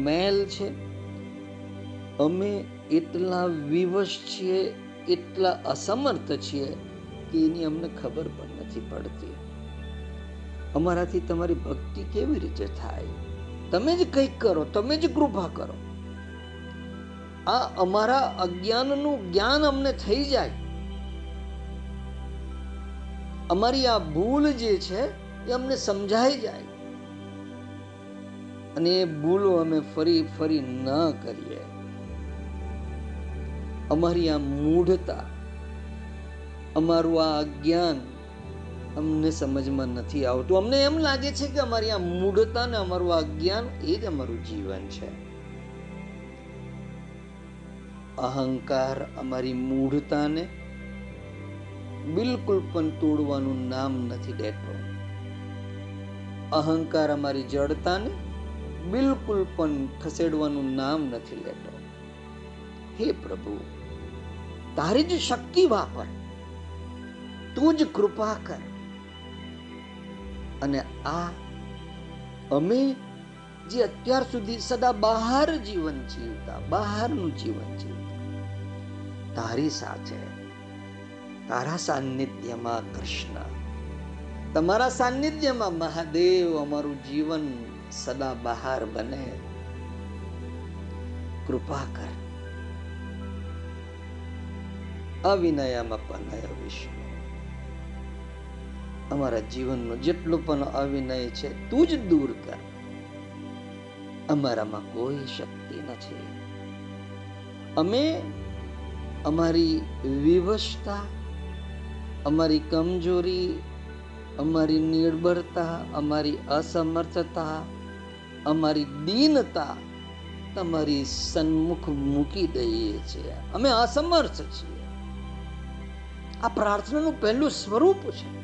મેલ છે, અમે એટલા વિવશ છીએ, એટલા અસમર્થ છીએ કે એની અમને ખબર પણ નથી પડતી. અમારાથી તમારી ભક્તિ કેવી રીતે થાય? તમે જ કંઈક કરો, તમે જ કૃપા કરો. આ અમારા અજ્ઞાનનું જ્ઞાન અમને થઈ જાય. અમારી આ ભૂલ જે છે, એ અમને સમજાઈ જાય. અને એ ભૂલો અમે ફરી ફરી ન કરીએ. અમારી આ મૂઢતા, અમારું આ અજ્ઞાન અમને સમજમાં નથી આવતું. અમને એમ લાગે છે કે અમારી આ મૂઢતા ને અમારું આ અજ્ઞાન એ જ અમારું જીવન છે. અહંકાર અમારી મૂઢતાને બિલકુલ પણ તોડવાનું નામ નથી લેતો. અહંકાર અમારી જડતાને બિલકુલ પણ ખસેડવાનું નામ નથી લેતો. હે પ્રભુ, તારી જ શક્તિ વાપર. તું જ કૃપા કર. અને આ અમે જે અત્યાર સુધી સદા બહાર જીવન જીવતા, બહારનું જીવન જીવતા, તારી સાથે તારા સાનિધ્યમાં કૃષ્ણ. તમારા સાનિધ્યમાં મહાદેવ અમારું જીવન સદા બહાર બને. કૃપા કર. અવિનયમાં અપનય વિષ્ણુ. અમારા જીવનનો જેટલો પણ અવિનય છે, તું જ દૂર કર. અમારામાં કોઈ શક્તિ નથી. અમે અમારી વિવશતા અમારી કમજોરી, અમારી નિર્બળતા, અમારી અસમર્થતા, અમારી દીનતા તમારી સન્મુખ મૂકી દઈએ છીએ. અમે અસમર્થ છીએ. આ પ્રાર્થનાનું પહેલું સ્વરૂપ છે.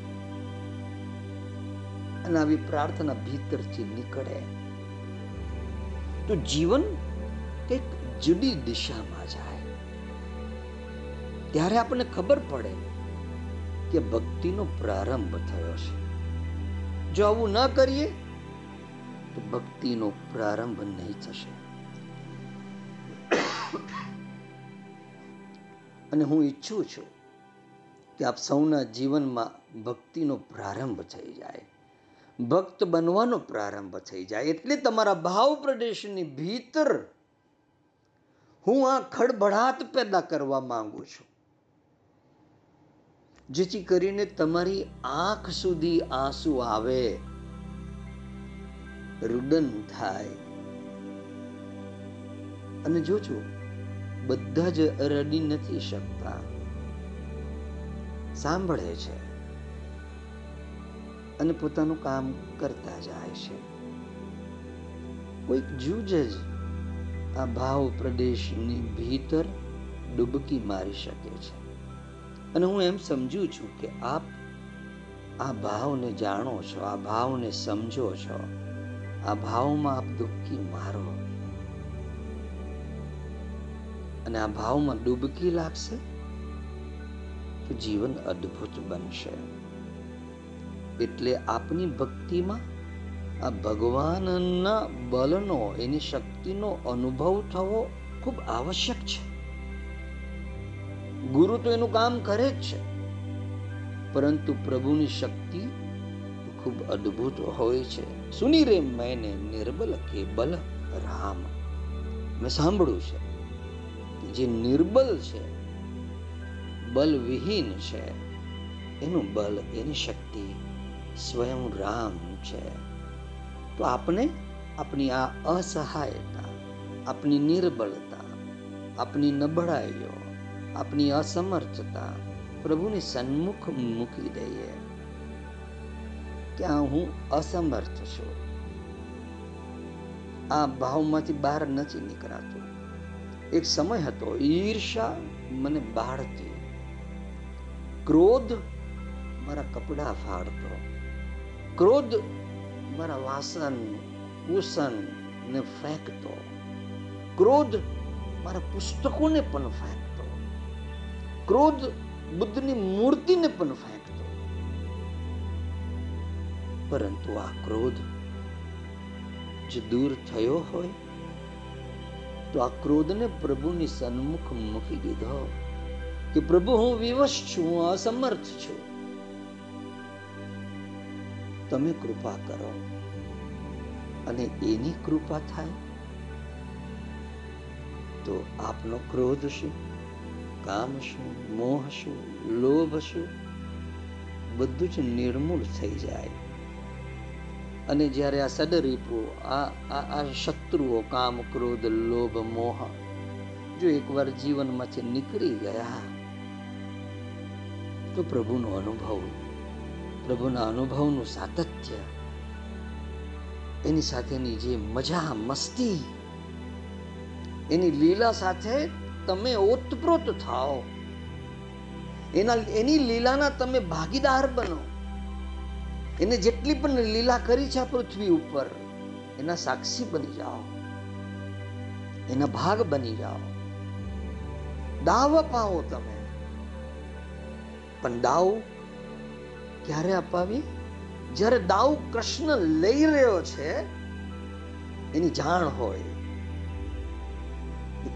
અને આવી પ્રાર્થના ભીતરથી નીકળે. તો જીવન કંઈક જુદી દિશામાં જાય. ત્યારે આપણને ખબર પડે કે ભક્તિનો પ્રારંભ થયો છે. જો આવું ન કરીએ, તો ભક્તિનો પ્રારંભ નહીં થશે. અને હું ઈચ્છું છું કે આપ સૌના જીવનમાં ભક્તિનો પ્રારંભ થઈ જાય. ભક્ત બનવાનો પ્રારંભ થઈ જાય. એટલે તમારા ભાવ પ્રદેશની ભીતર હું આ ખડભડાટ પેદા કરવા માંગુ છું. જેથી કરીને તમારી આંખ સુધી આંસુ આવે. રુદન થાય. અને જોજો, બધા જ રડી નથી શકતા. સાંભળે છે. અને પોતાનું કામ કરતા જાય છે. કોઈક જૂજ જ આ ભાવ પ્રદેશની ભીતર ડૂબકી મારી શકે છે. અને હું એમ સમજુ છું કે આપ આ ભાવને જાણો છો, આ ભાવને સમજો છો, આ ભાવમાં આપ ડૂબકી મારો. અને આ ભાવમાં ડૂબકી લાગશે તો જીવન અદ્ભુત બનશે. એટલે આપની ભક્તિમાં આ ભગવાનના બલનો, એની શક્તિનો અનુભવ થવો ખૂબ આવશ્યક છે. ગુરુ તો એનું કામ કરે જ છે. પરંતુ પ્રભુની શક્તિ ખૂબ અદ્ભુત હોય છે. સુની રે મેને નિર્બલ કે બલ રામ. મેં સાંભળ્યું છે જે નિર્બલ છે, બલવિહીન છે, એનું બલ, એની શક્તિ સ્વયં રામ છે. તો આપણે આપણી આ અસહાયતા આપણી નિર્બળતા આપણી નબળાઈઓ આપણી અસમર્થતા પ્રભુની સન્મુખ મૂકી દઈએ. ક્યાં હું અસમર્થ છું. આ ભાવમાંથી બહાર નથી નીકળાતો. એક સમય હતો, ઈર્ષા મને બાળતી. ક્રોધ મારા કપડા ફાડતો. ક્રોધ મારા વાસન, કુસન ને ફેંકતો. ક્રોધ મારા પુસ્તકોને પણ ફેંકતો. ક્રોધ બુદ્ધની મૂર્તિને પણ ફેંકતો. પરંતુ આ ક્રોધ જે દૂર થયો હોય, તો આ ક્રોધને પ્રભુની સન્મુખ મૂકી દીધો કે, પ્રભુ, હું વિવશ છું અસમર્થ છું. તમે કૃપા કરો. અને એની કૃપા થાય, તો આપનો ક્રોધ શું કામ શું મોહ શું લોભ શું બધું જ નિર્મૂળ થઈ જાય. અને જ્યારે આ સદરીપો આ આ શત્રુઓ, કામ, ક્રોધ, લોભ, મોહ, જો એકવાર જીવનમાંથી નીકળી ગયા, તો પ્રભુનો અનુભવ, પ્રભુના અનુભવનું સાતત્ય, એની સાથેની જે મજા, મસ્તી, એની લીલા સાથે તમે ઓતપ્રોત થાઓ. એના એની લીલાના તમે ભાગીદાર બનો. એને જેટલી પણ લીલા કરી છે પૃથ્વી ઉપર, એના સાક્ષી બની જાઓ. એના ભાગ બની જાઓ. દાવ અપાવો તમે. પણ દાવ ક્યારે અપાવી? જ્યારે દાવ કૃષ્ણ લઈ રહ્યો છે, એની જાણ હોય.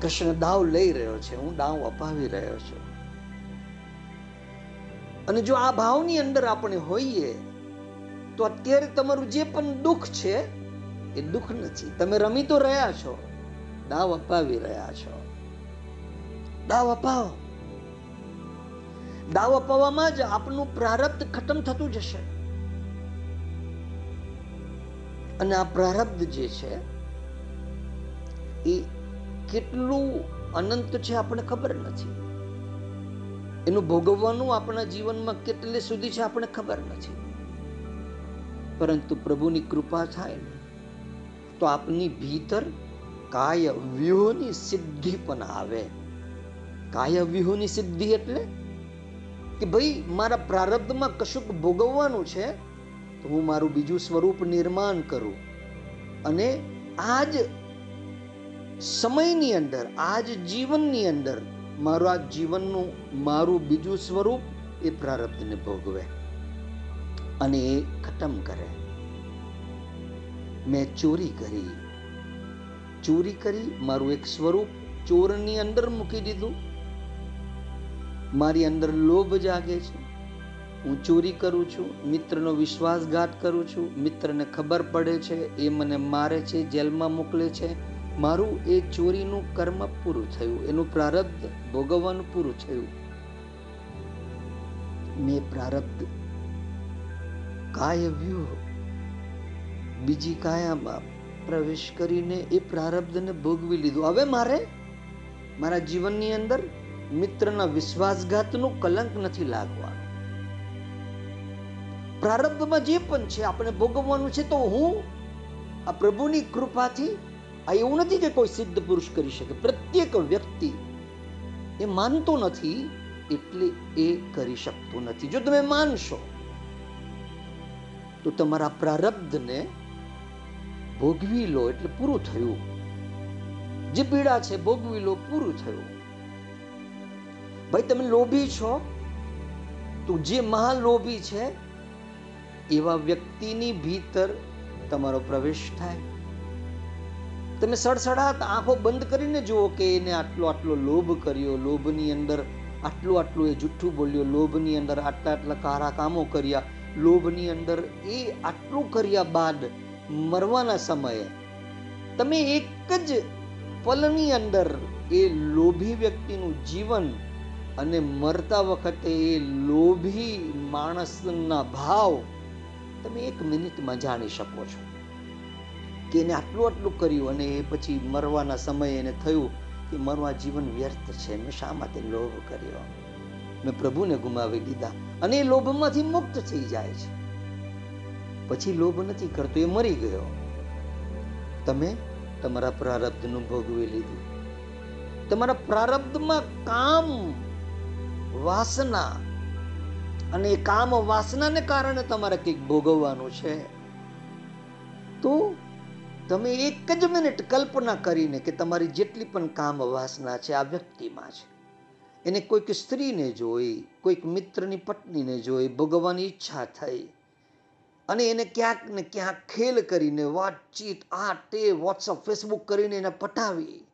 કૃષ્ણ દાવ લઈ રહ્યો છે, હું દાવ અપાવી રહ્યો છું. અને જો આ ભાવની અંદર આપણે હોઈએ, તો અત્યારે તમારું જે પણ દુઃખ છે, એ દુઃખ નથી. તમે રમી તો રહ્યા છો, દાવ અપાવી રહ્યા છો. દાવ અપાવો. દાવ અપાવવામાં જ આપનું પ્રારબ્ધ ખતમ થતું જશે. અને આ પ્રારબ્ધ જે છે, એ કેટલું અનંત છે આપણને ખબર નથી. એનું ભોગવવાનું આપણા જીવનમાં કેટલે સુધી છે આપણને ખબર નથી. પરંતુ પ્રભુની કૃપા થાય ને, તો આપની ભીતર કાય વ્યૂહની સિદ્ધિ પણ આવે. કાય વ્યૂહની સિદ્ધિ એટલે કે ભાઈ, મારા પ્રારબ્ધમાં કશુંક ભોગવવાનું છે, તો હું મારું બીજું સ્વરૂપ નિર્માણ કરું. અને આજ સમયની અંદર, આજ જીવનની અંદર, મારું આ જીવનનું મારું બીજું સ્વરૂપ એ પ્રારબ્ધને ભોગવે અને એ ખતમ કરે. મેં ચોરી કરી. ચોરી કરી, મારું એક સ્વરૂપ ચોરની અંદર મૂકી દીધું. મારી અંદર લોભ જાગે છે. હું ચોરી કરું છું, મિત્રનો વિશ્વાસઘાત કરું છું, મિત્રને ખબર પડે છે, એ મને મારે છે, જેલમાં મોકલે છે. મારું એ ચોરીનું કર્મ પૂરું થયું, એનું પ્રારબ્ધ ભોગવવાનું પૂરું થયું. મેં પ્રારબ્ધ કાય વ્યૂહ, બીજી કાયામાં પ્રવેશ કરીને એ પ્રારબ્ધને ભોગવી લીધું. હવે મારે મારા જીવનની અંદર મિત્રના વિશ્વાસઘાતનું કલંક નથી લાગવાનું. પ્રારબ્ધમાં જે પણ છે, આપણે ભોગવવાનું છે, તો હું આ પ્રભુની કૃપાથી આ એવું નથી કે કોઈ સિદ્ધ પુરુષ કરી શકે. પ્રત્યેક વ્યક્તિ એ માનતો નથી એટલે એ કરી શકતો નથી. જો તમે માનશો, તો તમારા પ્રારબ્ધને ભોગવી લો એટલે પૂરું થયું. જે પીડા છે ભોગવી લો, પૂરું થયું. ભાઈ, તમે લોભી છો? તો જે મહાલોભી છે, એવા વ્યક્તિની ભીતર તમારો પ્રવેશ થાય. તમે સડસડાટ આંખો બંધ કરીને જુઓ કે એને આટલો આટલો લોભ કર્યો, લોભની અંદર આટલું આટલું એ જુઠ્ઠું બોલ્યો, લોભની અંદર આટલા આટલા કારા કામો કર્યા, લોભની અંદર એ આટલું કર્યા બાદ મરવાના સમયે તમે એક જ પલની અંદર એ લોભી વ્યક્તિનું જીવન અને મરતા વખતે એ લોભી માણસના ભાવ તમે એક મિનિટમાં જાણી શકો છો. કે એને આટલું આટલું કર્યું અને એ પછી મરવાના સમયે એને થયું કે મરવા જીવન વ્યર્થ છે. મેં શા માટે લોભ કર્યો? મેં પ્રભુને ગુમાવી દીધા અને એ લોભમાંથી મુક્ત થઈ જાય છે. પછી લોભ નથી કરતો, એ મરી ગયો. તમે તમારા પ્રારબ્ધનું ભોગવી લીધું. તમારા પ્રારબ્ધમાં કામ વાસના અને એ કામ વાસનાને કારણે તમારે કંઈક ભોગવવાનું છે. તો તમે એક જ મિનિટ કલ્પના કરીને કે તમારી જેટલી પણ કામ વાસના છે, આ વ્યક્તિમાં છે. એને કોઈક સ્ત્રીને જોઈ, કોઈક મિત્રની પત્નીને જોઈ ભોગવવાની ઈચ્છા થઈ. અને એને ક્યાંક ને ક્યાંક ખેલ કરીને, વાતચીત, આ તે, વોટ્સઅપ, ફેસબુક કરીને એને પટાવી.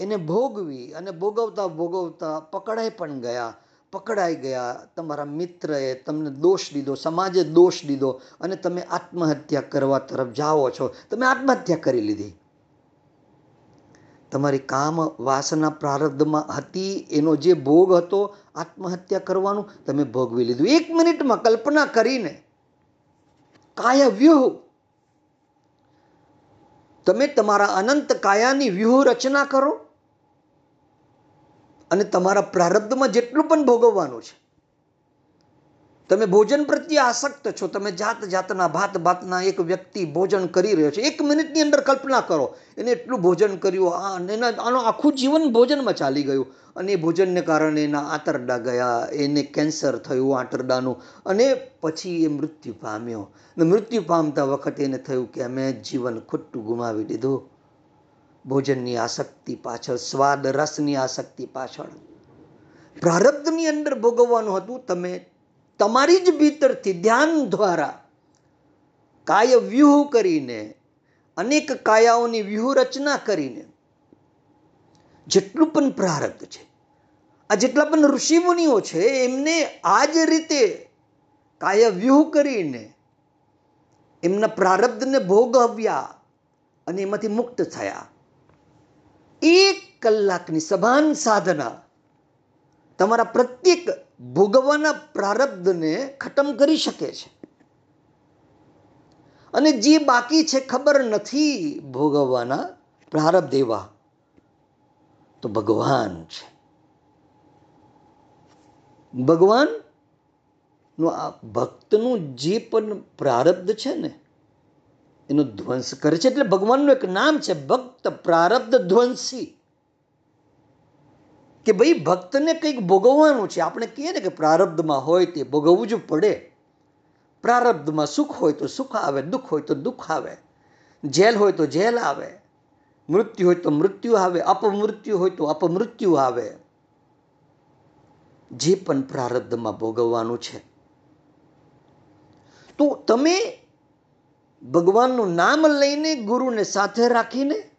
એને ભોગવી અને ભોગવતા ભોગવતા પકડાઈ પણ ગયા. પકડાઈ ગયા, તમારા મિત્રએ તમને દોષ દીધો, સમાજે દોષ દીધો અને તમે આત્મહત્યા કરવા તરફ જાઓ છો. તમે આત્મહત્યા કરી લીધી. તમારી કામ વાસના પ્રારબ્ધમાં હતી, એનો જે ભોગ હતો આત્મહત્યા કરવાનું, તમે ભોગવી લીધું. એક મિનિટમાં કલ્પના કરીને કાયા વ્યૂહ તમે તમારા અનંત કાયાની વ્યૂહ રચના કરો. અને તમારા પ્રારબ્ધમાં જેટલું પણ ભોગવવાનું છે. તમે ભોજન પ્રત્યે આસક્ત છો, તમે જાત જાતના, ભાત ભાતના એક વ્યક્તિ ભોજન કરી રહ્યો છે. એક મિનિટની અંદર કલ્પના કરો, એને એટલું ભોજન કર્યું, આ એના, આનું આખું જીવન ભોજનમાં ચાલી ગયું. અને એ ભોજનને કારણે એના આંતરડા ગયા, એને કેન્સર થયું આંતરડાનું, અને પછી એ મૃત્યુ પામ્યો. ને મૃત્યુ પામતા વખતે એને થયું કે અમે જીવન ખોટું ગુમાવી દીધું. ભોજનની આસક્તિ પાછળ, સ્વાદ રસની આસક્તિ પાછળ. પ્રારબ્ધની અંદર ભોગવવાનું હતું, તમે તમારી જ ભીતરથી ધ્યાન દ્વારા કાય વ્યૂહ કરીને, અનેક કાયાઓની વ્યૂહ રચના કરીને, જેટલું પણ પ્રારબ્ધ છે, આ જેટલા પણ ઋષિમુનિઓ છે, એમને આ જ રીતે કાય વ્યૂહ કરીને એમના પ્રારબ્ધને ભોગવ્યા અને એમાંથી મુક્ત થયા. એક કલાકની સભાન સાધના તમારા પ્રત્યેક ભોગવવાના પ્રારબ્ધને ખતમ કરી શકે છે. અને જે બાકી છે ખબર નથી ભોગવવાના પ્રારબ્ધ એવા, તો ભગવાન છે. ભગવાનનું આ ભક્તનું જે પણ પ્રારબ્ધ છે ને એનો ધ્વંસ કરે છે. એટલે ભગવાનનું એક નામ છે ભક્ત પ્રારબ્ધ ધ્વંસી. કે ભાઈ ભક્તને કંઈક ભોગવવાનું છે. આપણે કહીએ ને કે પ્રારબ્ધમાં હોય તે ભોગવવું જ પડે. પ્રારબ્ધમાં સુખ હોય તો સુખ આવે, દુઃખ હોય તો દુઃખ આવે. જેલ હોય તો જેલ આવે. મૃત્યુ હોય તો મૃત્યુ આવે. અપમૃત્યુ હોય તો અપમૃત્યુ આવે. જે પણ પ્રારબ્ધમાં ભોગવવાનું છે. તો તમે ભગવાનનું નામ લઈને ગુરુને સાથે રાખીને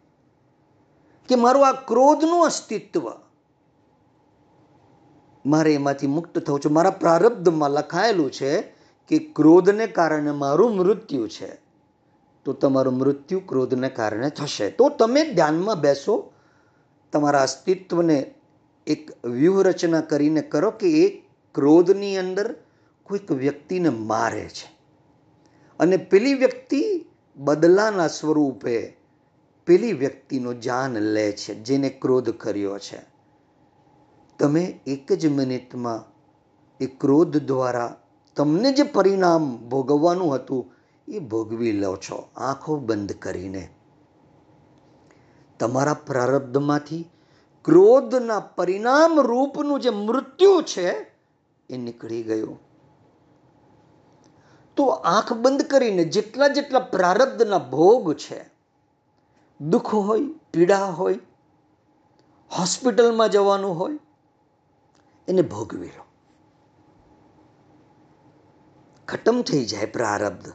કે મારું આ ક્રોધનું અસ્તિત્વ મારે એમાંથી મુક્ત થવું છે. મારા પ્રારબ્ધમાં લખાયેલું છે કે ક્રોધને કારણે મારું મૃત્યુ છે. તો તમારું મૃત્યુ ક્રોધને કારણે થશે. તો તમે ધ્યાનમાં બેસો. તમારા અસ્તિત્વને એક વ્યૂહરચના કરીને કરો કે એ ક્રોધની અંદર કોઈક વ્યક્તિને મારે છે. અને પેલી વ્યક્તિ બદલાના સ્વરૂપે પેલી વ્યક્તિનો જાન લે છે, જેને ક્રોધ કર્યો છે. તમે એક જ મિનિટમાં એ ક્રોધ દ્વારા તમને જે પરિણામ ભોગવવાનું હતું, એ ભોગવી લો છો, આંખો બંધ કરીને. તમારા પ્રારબ્ધમાંથી ક્રોધના પરિણામ રૂપનું જે મૃત્યુ છે, એ નીકળી ગયું. તો આંખ બંધ કરીને જેટલા જેટલા પ્રારબ્ધના ભોગ છે, દુઃખ હોય, પીડા હોય, હોસ્પિટલમાં જવાનું હોય, એને ભોગવી લો. ખતમ થઈ જાય પ્રારબ્ધ.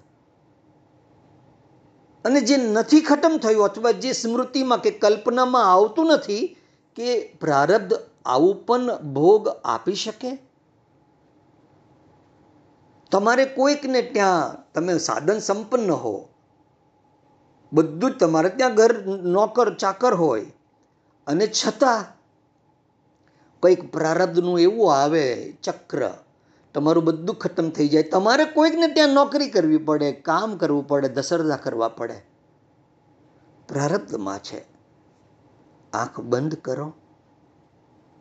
અને જે નથી ખતમ થયું, અથવા જે સ્મૃતિમાં કે કલ્પનામાં આવતું નથી, કે પ્રારબ્ધ આવું પણ ભોગ આપી શકે? તમારે કોઈકને ત્યાં તમે સાધન સંપન્ન હો, બધું જ તમારે ત્યાં ઘર નોકર ચાકર હોય. અને છતાં કંઈક પ્રારબ્ધનું એવું આવે, ચક્ર, તમારું બધું ખતમ થઈ જાય. તમારે કોઈકને ત્યાં નોકરી કરવી પડે, કામ કરવું પડે દસરદા કરવા પડે. પ્રારબ્ધમાં છે. આંખ બંધ કરો.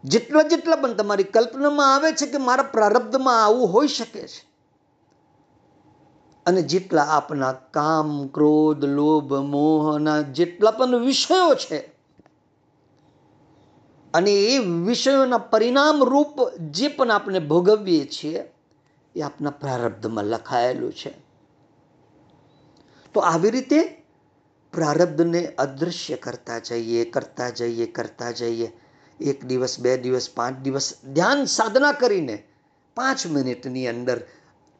જેટલા જેટલા પણ તમારી કલ્પનામાં આવે છે કે મારા પ્રારબ્ધમાં આવું હોઈ શકે છે. અને જેટલા આપના કામ, ક્રોધ, લોભ મોહના જેટલા પણ વિષયો છે, અને એ વિષયોના પરિણામ રૂપ જે પણ આપણે ભોગવીએ છીએ, એ આપના પ્રારબ્ધમાં લખાયેલું છે. તો આવી રીતે પ્રારબ્ધને અદૃશ્ય કરતા જઈએ કરતા જઈએ કરતા જઈએ. એક દિવસ, બે દિવસ, પાંચ દિવસ ધ્યાન સાધના કરીને પાંચ મિનિટની અંદર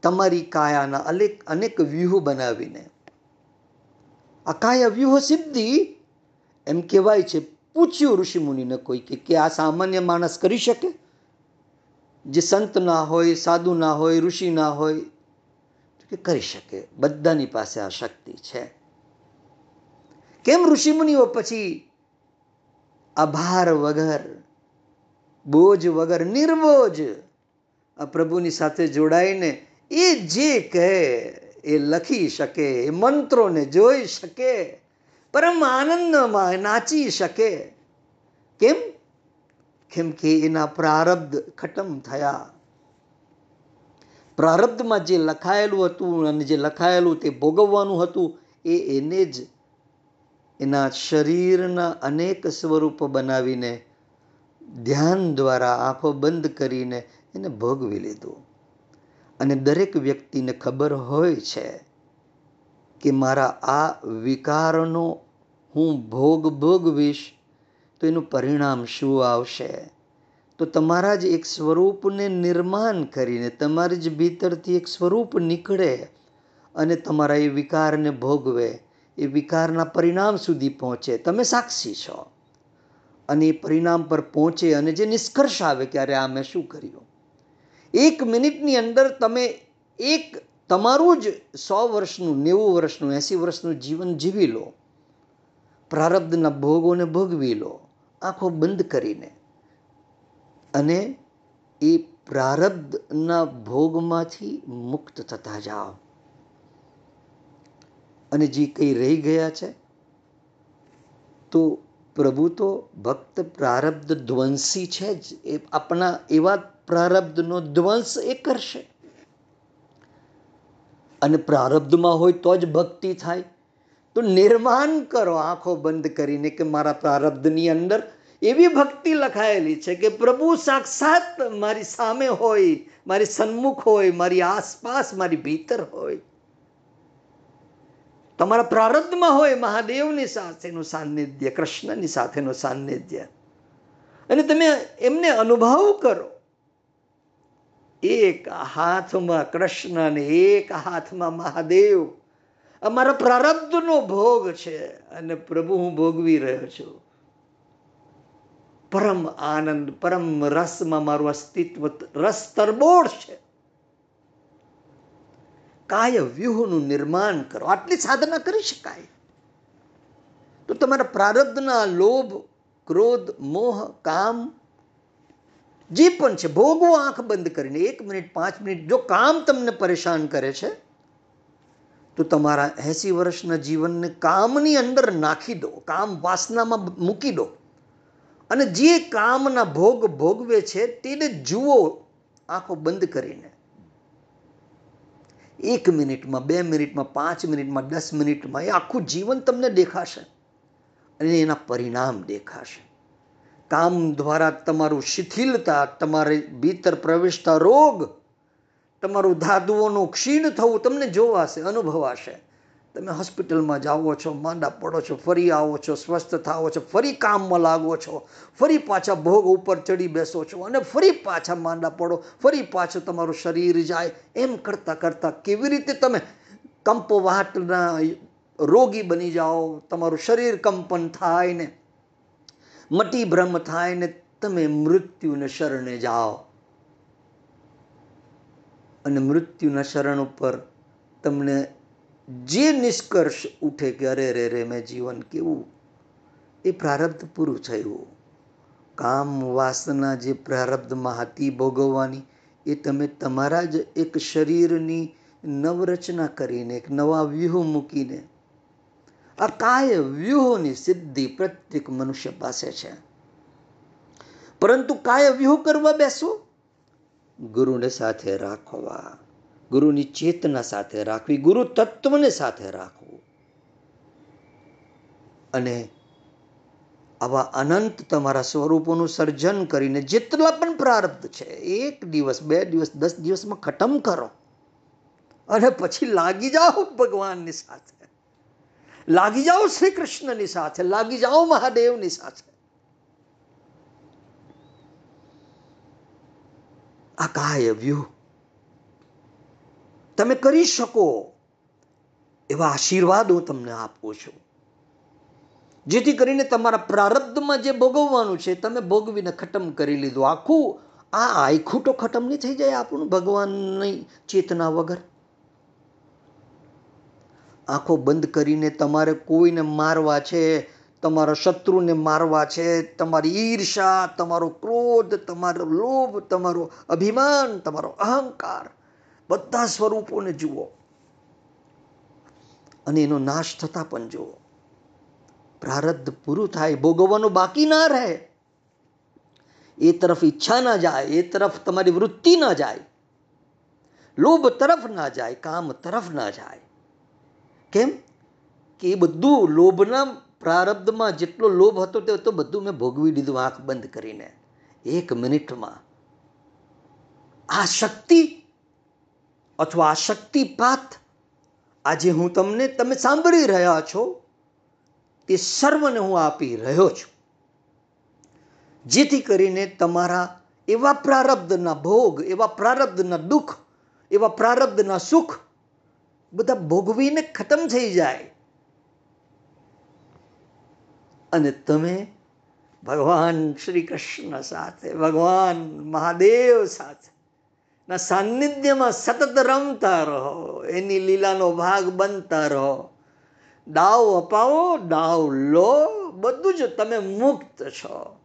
તમારી કાયાના અનેક અનેક વ્યૂહ બનાવીને. આ કાયા વ્યૂહ સિદ્ધિ એમ કહેવાય છે. પૂછ્યું ઋષિમુનિને કોઈ કે આ સામાન્ય માણસ કરી શકે? જે સંત ના હોય, સાધુ ના હોય, ઋષિ ના હોય કે કરી શકે. બધાની પાસે આ શક્તિ છે. કેમ ઋષિમુનિઓ પછી આભાર વગર, બોજ વગર, નિર્બોજ આ પ્રભુની સાથે જોડાઈને એ જે કહે એ લખી શકે, એ મંત્રોને જોઈ શકે, પરમ આનંદમાં નાચી શકે. કેમ? કેમ કે એના પ્રારબ્ધ ખતમ થયા. પ્રારબ્ધમાં જે લખાયેલું હતું અને જે લખાયેલું તે ભોગવવાનું હતું, એ એને જ એના શરીરના અનેક સ્વરૂપ બનાવીને ધ્યાન દ્વારા આંખો બંધ કરીને એને ભોગવી લીધું. અને દરેક વ્યક્તિને ખબર હોય છે કે મારા આ વિકારનો હું ભોગ ભોગવીશ તો એનું પરિણામ શું આવશે? તો તમારા જ એક સ્વરૂપને નિર્માણ કરીને તમારી જ ભીતરથી એક સ્વરૂપ નીકળે અને તમારા એ વિકારને ભોગવે, એ વિકારના પરિણામ સુધી પહોંચે. તમે સાક્ષી છો. અને એ પરિણામ પર પહોંચે અને જે નિષ્કર્ષ આવે કે અરે આ મેં શું કર્યું? એક મિનિટની અંદર તમે એક તમારું જ સો વર્ષનું, નેવું વર્ષનું, એંસી વર્ષનું જીવન જીવી લો. પ્રારબ્ધના ભોગોને ભોગવી લો. આંખો બંધ કરીને. અને એ પ્રારબ્ધના ભોગમાંથી મુક્ત થતા જાઓ. અને જે કંઈ રહી ગયા છે, તો પ્રભુ તો ભક્ત પ્રારબ્ધ ધ્વંસી છે જ. એ આપણા એવા પ્રારબ્ધનો ધ્વંસ એ કરશે. અને પ્રારબ્ધમાં હોય તો જ ભક્તિ થાય. તો નિર્માણ કરો આંખો બંધ કરીને કે મારા પ્રારબ્ધની અંદર એવી ભક્તિ લખાયેલી છે કે પ્રભુ સાક્ષાત મારી સામે હોય, મારી સન્મુખ હોય, મારી આસપાસ, મારી ભીતર હોય. તમારા પ્રારબ્ધમાં હોય મહાદેવની સાથેનું સાનિધ્ય, કૃષ્ણની સાથેનું સાનિધ્ય. અને તમે એમને અનુભવ કરો. એક હાથમાં કૃષ્ણ અને એક હાથમાં મહાદેવ. અમારા પ્રારબ્ધનો ભોગ છે અને પ્રભુ હું ભોગવી રહ્યો છું. પરમ આનંદ, પરમ રસમાં મારું અસ્તિત્વ, રસ તરબોળ છે. કાય વ્યૂહનું નિર્માણ કરો. આટલી સાધના કરી શકાય. તો તમારા પ્રારબ્ધના લોભ, ક્રોધ, મોહ, કામ જે પણ છે, ભોગવો આંખ બંધ કરીને એક મિનિટ, પાંચ મિનિટ જો કામ તમને પરેશાન કરે છે, તો તમારા એસી વર્ષના જીવનને કામની અંદર નાખી દો, કામ વાસનામાં મૂકી દો. અને જે કામના ભોગ ભોગવે છે, તેને જુઓ આંખો બંધ કરીને. એક મિનિટમાં, બે મિનિટમાં, પાંચ મિનિટમાં, દસ મિનિટમાં એ આખું જીવન તમને દેખાશે. અને એના પરિણામ દેખાશે. કામ દ્વારા તમારું શિથિલતા, તમારે ભીતર પ્રવેશતા રોગ, તમારું ધાતુઓનું ક્ષીણ થવું તમને જોવાશે અનુભવાશે. તમે હોસ્પિટલમાં જાઓ છો, માંદા પડો છો, ફરી આવો છો, સ્વસ્થ થાવો છો, ફરી કામમાં લાગો છો, ફરી પાછા ભોગ ઉપર ચડી બેસો છો અને ફરી પાછા માંદા પડો, ફરી પાછું તમારું શરીર જાય. એમ કરતાં કરતાં કેવી રીતે તમે કંપવાટના રોગી બની જાઓ, તમારું શરીર કંપન થાય ને મટી ભ્રમ થાય ને તમે મૃત્યુને શરણે જાઓ. અને મૃત્યુના શરણ ઉપર તમને જે નિષ્કર્ષ ઉઠે કે અરે રે રે મેં જીવન કેવું? એ પ્રારબ્ધ પૂરું થયું. કામ વાસના જે પ્રારબ્ધમાં હતી ભોગવવાની, એ તમે તમારા જ એક શરીરની નવરચના કરીને, એક નવા વ્યૂહ મૂકીને આ કાય વ્યૂહોની સિદ્ધિ પ્રત્યેક મનુષ્ય પાસે છે. પરંતુ કાય વ્યૂહ કરવા બેસો, ગુરુને સાથે રાખવા, ગુરુની ચેતના સાથે રાખવી, ગુરુ તત્વને સાથે રાખવું. અને આવા અનંત તમારા સ્વરૂપોનું સર્જન કરીને જેટલા પણ પ્રારબ્ધ છે, એક દિવસ, બે દિવસ, દસ દિવસમાં ખતમ કરો. અને પછી લાગી જાઓ ભગવાનની સાથે. લાગી જાઓ શ્રી કૃષ્ણની સાથે, લાગી જાઓ મહાદેવની સાથે. આ કાય વ્યૂહ તમે કરી શકો એવા આશીર્વાદ હું તમને આપું છું. જેથી કરીને તમારા પ્રારબ્ધમાં જે ભોગવવાનું છે, તમે ભોગવીને ખતમ કરી લીધું. આખું આ આખું તો ખતમ નહીં થઈ જાય આપણું ભગવાનની ચેતના વગર. આંખો બંધ કરીને તમારે કોઈને મારવા છે, તમારા શત્રુને મારવા છે, તમારી ઈર્ષા, તમારો ક્રોધ, તમારો લોભ, તમારો અભિમાન, તમારો અહંકાર, બધા સ્વરૂપોને જુઓ. અને એનો નાશ થતા પણ જુઓ. પ્રારબ્ધ પૂરું થાય, ભોગવવાનું બાકી ના રહે. એ તરફ ઈચ્છા ના જાય, એ તરફ તમારી વૃત્તિ ના જાય. લોભ તરફ ના જાય, કામ તરફ ના જાય. કેમ? કે એ બધું લોભના પ્રારબ્ધમાં જેટલો લોભ હતો તે તો બધું મેં ભોગવી દીધું આંખ બંધ કરીને. એક મિનિટમાં. આ શક્તિ અથવા આ શક્તિપાત આજે હું તમને, તમે સાંભળી રહ્યા છો, તે સર્વને હું આપી રહ્યો છું. જેથી કરીને તમારા એવા પ્રારબ્ધના ભોગ, એવા પ્રારબ્ધના દુઃખ, એવા પ્રારબ્ધના સુખ બધા ભોગવીને ખતમ થઈ જાય. અને તમે ભગવાન શ્રી કૃષ્ણ સાથે, ભગવાન મહાદેવ સાથે, ના સાનિધ્યમાં સતત રમતા રહો, એની લીલાનો ભાગ બનતા રહો. દાવ અપાવો, દાવ લો, બધું જ તમે મુક્ત છો.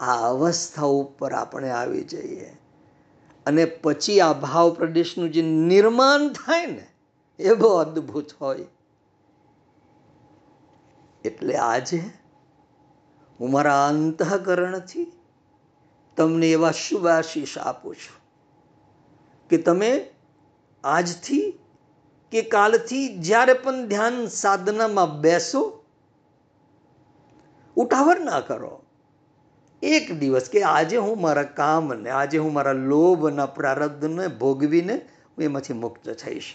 આ અવસ્થા ઉપર આપણે આવી જઈએ. અને પછી આ ભાવ પ્રદેશનું જે નિર્માણ થાય ને એ બહુ અદ્ભુત હોય. એટલે આજે હું મારા અંતઃકરણથી તમને એવા શુભાશીષ આપું છું કે તમે આજથી કે કાલથી જ્યારે પણ ધ્યાન સાધનામાં બેસો, ઉઠાવર ના કરો. એક દિવસ કે આજે હું મારા કામને, આજે હું મારા લોભના પ્રારબ્ધને ભોગવીને હું એમાંથી મુક્ત થઈશ.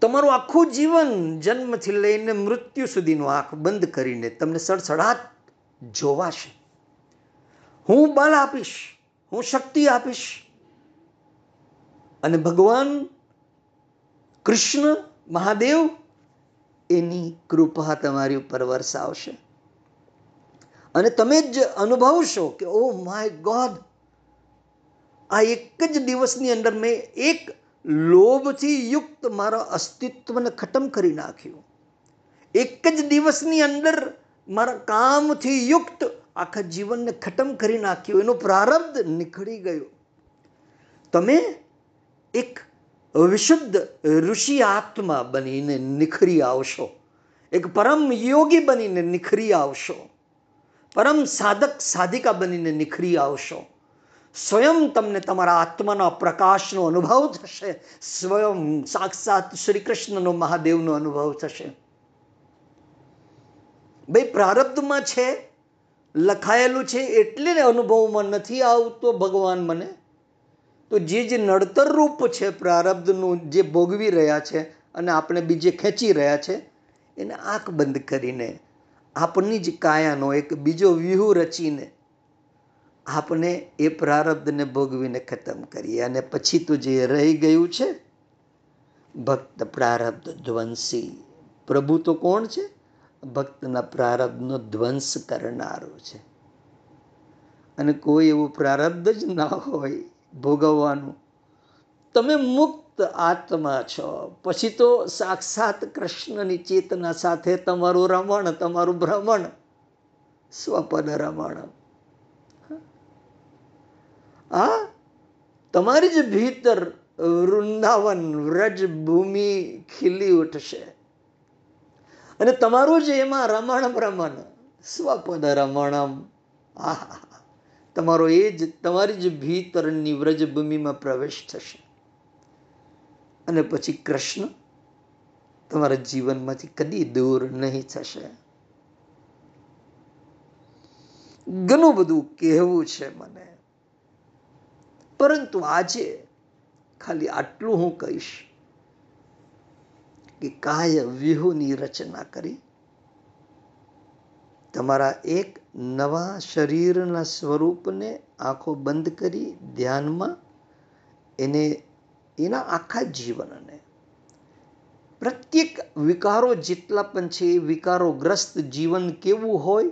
તમારું આખું જીવન જન્મથી લઈને મૃત્યુ સુધીનું આંખ બંધ કરીને તમને સડસડાટ જોવાશે. હું બળ આપીશ, હું શક્તિ આપીશ. અને ભગવાન કૃષ્ણ મહાદેવ એની કૃપા તમારી ઉપર વરસાવશે. અને તમે જ અનુભવશો કે ઓ માય ગોડ આ એક જ દિવસની અંદર મેં એક લોભથી યુક્ત મારા અસ્તિત્વને ખતમ કરી નાખ્યું. એક જ દિવસની અંદર મારા કામથી યુક્ત આખા જીવનને ખતમ કરી નાખ્યું. એનો પ્રારબ્ધ નીકળી ગયો. તમે એક વિશુદ્ધ ઋષિ આત્મા બનીને નિખરી આવશો. એક પરમ યોગી બનીને નિખરી આવશો. પરમ સાધક સાધિકા બનીને નિખરી આવશો. સ્વયં તમને તમારા આત્માના પ્રકાશનો અનુભવ થશે. સ્વયં સાક્ષાત શ્રી કૃષ્ણનો મહાદેવનો અનુભવ થશે. ભાઈ, પ્રારબ્ધમાં છે, લખાયેલું છે, એટલે અનુભવમાં નથી આવતો ભગવાન મને. તો જે જે નડતર રૂપ છે પ્રારબ્ધનું જે ભોગવી રહ્યા છે અને આપણે બીજે ખેંચી રહ્યા છે, એને આંખ બંધ કરીને આપની જ કાયાનો એક બીજો વ્યૂહ રચીને આપણે એ પ્રારબ્ધને ભોગવીને ખતમ કરીએ. અને પછી તો જે રહી ગયું છે, ભક્ત પ્રારબ્ધ ધ્વંસી. પ્રભુ તો કોણ છે? ભક્તના પ્રારબ્ધનો ધ્વંસ કરનારો છે. અને કોઈ એવું પ્રારબ્ધ જ ના હોય ભોગવવાનું. તમે મુક્ત આત્મા છો. પછી તો સાક્ષાત કૃષ્ણની ચેતના સાથે તમારું રમણ, તમારું ભ્રમણ, સ્વપન રમણ. આ તમારી જ ભીતર વૃંદાવન વ્રજ ભૂમિ ખીલી ઉઠશે. અને તમારું જ એમાં રમણ ભ્રમણ સ્વપદ રમણમ. આહા તમારો એ જ, તમારી જ ભીતરની વ્રજભૂમિમાં પ્રવેશ થશે. અને પછી કૃષ્ણ તમારા જીવનમાંથી કદી દૂર નહીં થશે. ઘણું બધું કહેવું છે મને. પરંતુ આજે ખાલી આટલું હું કહીશ કે કાય વ્યૂહની રચના કરી. તમારા એક નવા શરીરના સ્વરૂપને આંખો બંધ કરી ધ્યાનમાં એને એના આખા જીવનને. પ્રત્યેક વિકારો જેટલા પણ છે એ વિકારોગ્રસ્ત જીવન કેવું હોય,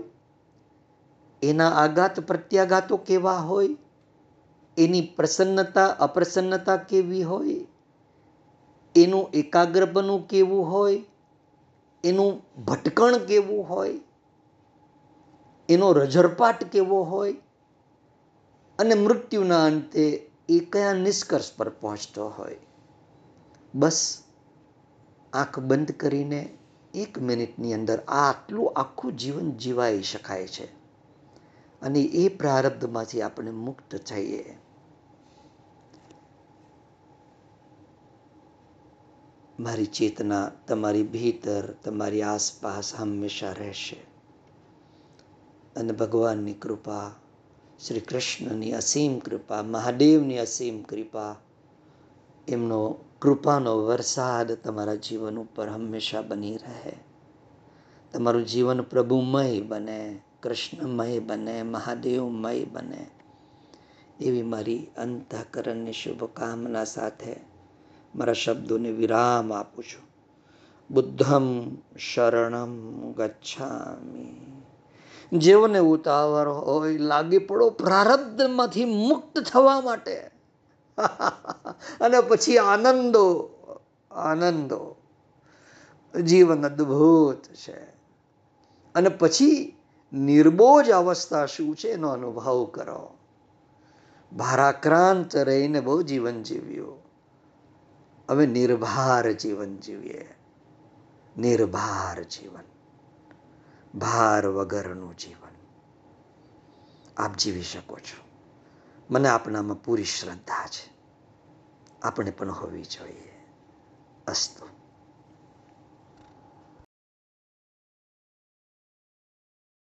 એના આઘાત પ્રત્યાઘાતો કેવા હોય, એની પ્રસન્નતા, અપ્રસન્નતા કેવી હોય, એનું એકાગ્રપણું કેવું હોય, એનું ભટકણ કેવું હોય, એનો રજરપાટ કેવો હોય, અને મૃત્યુના અંતે એ કયા નિષ્કર્ષ પર પહોંચતો હોય? બસ આંખ બંધ કરીને એક મિનિટની અંદર આટલું આખું જીવન જીવાઈ શકાય છે. અને એ પ્રારબ્ધમાંથી આપણે મુક્ત થઈએ. મારી ચેતના, તમારી ભીતર, તમારી આસપાસ હંમેશા રહેશે. અને ભગવાનની કૃપા શ્રી કૃષ્ણની અસીમ કૃપા, મહાદેવની અસીમ કૃપા, એમનો કૃપાનો વરસાદ તમારા જીવન ઉપર હંમેશા બની રહે. તમારું જીવન પ્રભુમય બને, કૃષ્ણમય બને, મહાદેવમય બને. એવી મારી અંતઃકરણની શુભકામના સાથે મારા શબ્દોને વિરામ આપું છું. બુદ્ધમ શરણમ ગચ્છામી. જેઓને ઉતાવળ હોય લાગી પડો પ્રારબ્ધમાંથી મુક્ત થવા માટે. અને પછી આનંદો આનંદો. જીવન અદ્ભુત છે. અને પછી નિર્બોજ અવસ્થા શું છે એનો અનુભવ કરો. ભારાક્રાંત રહીને બહુ જીવન જીવ્યું. હવે નિર્ભાર જીવન જીવીએ. નિર્ભાર જીવન. ભાર વગરનું જીવન. આપ જીવી શકો છો. મને આપનામાં પૂરી શ્રદ્ધા છે. આપણે પણ હોવી જોઈએ. અસ્તુ.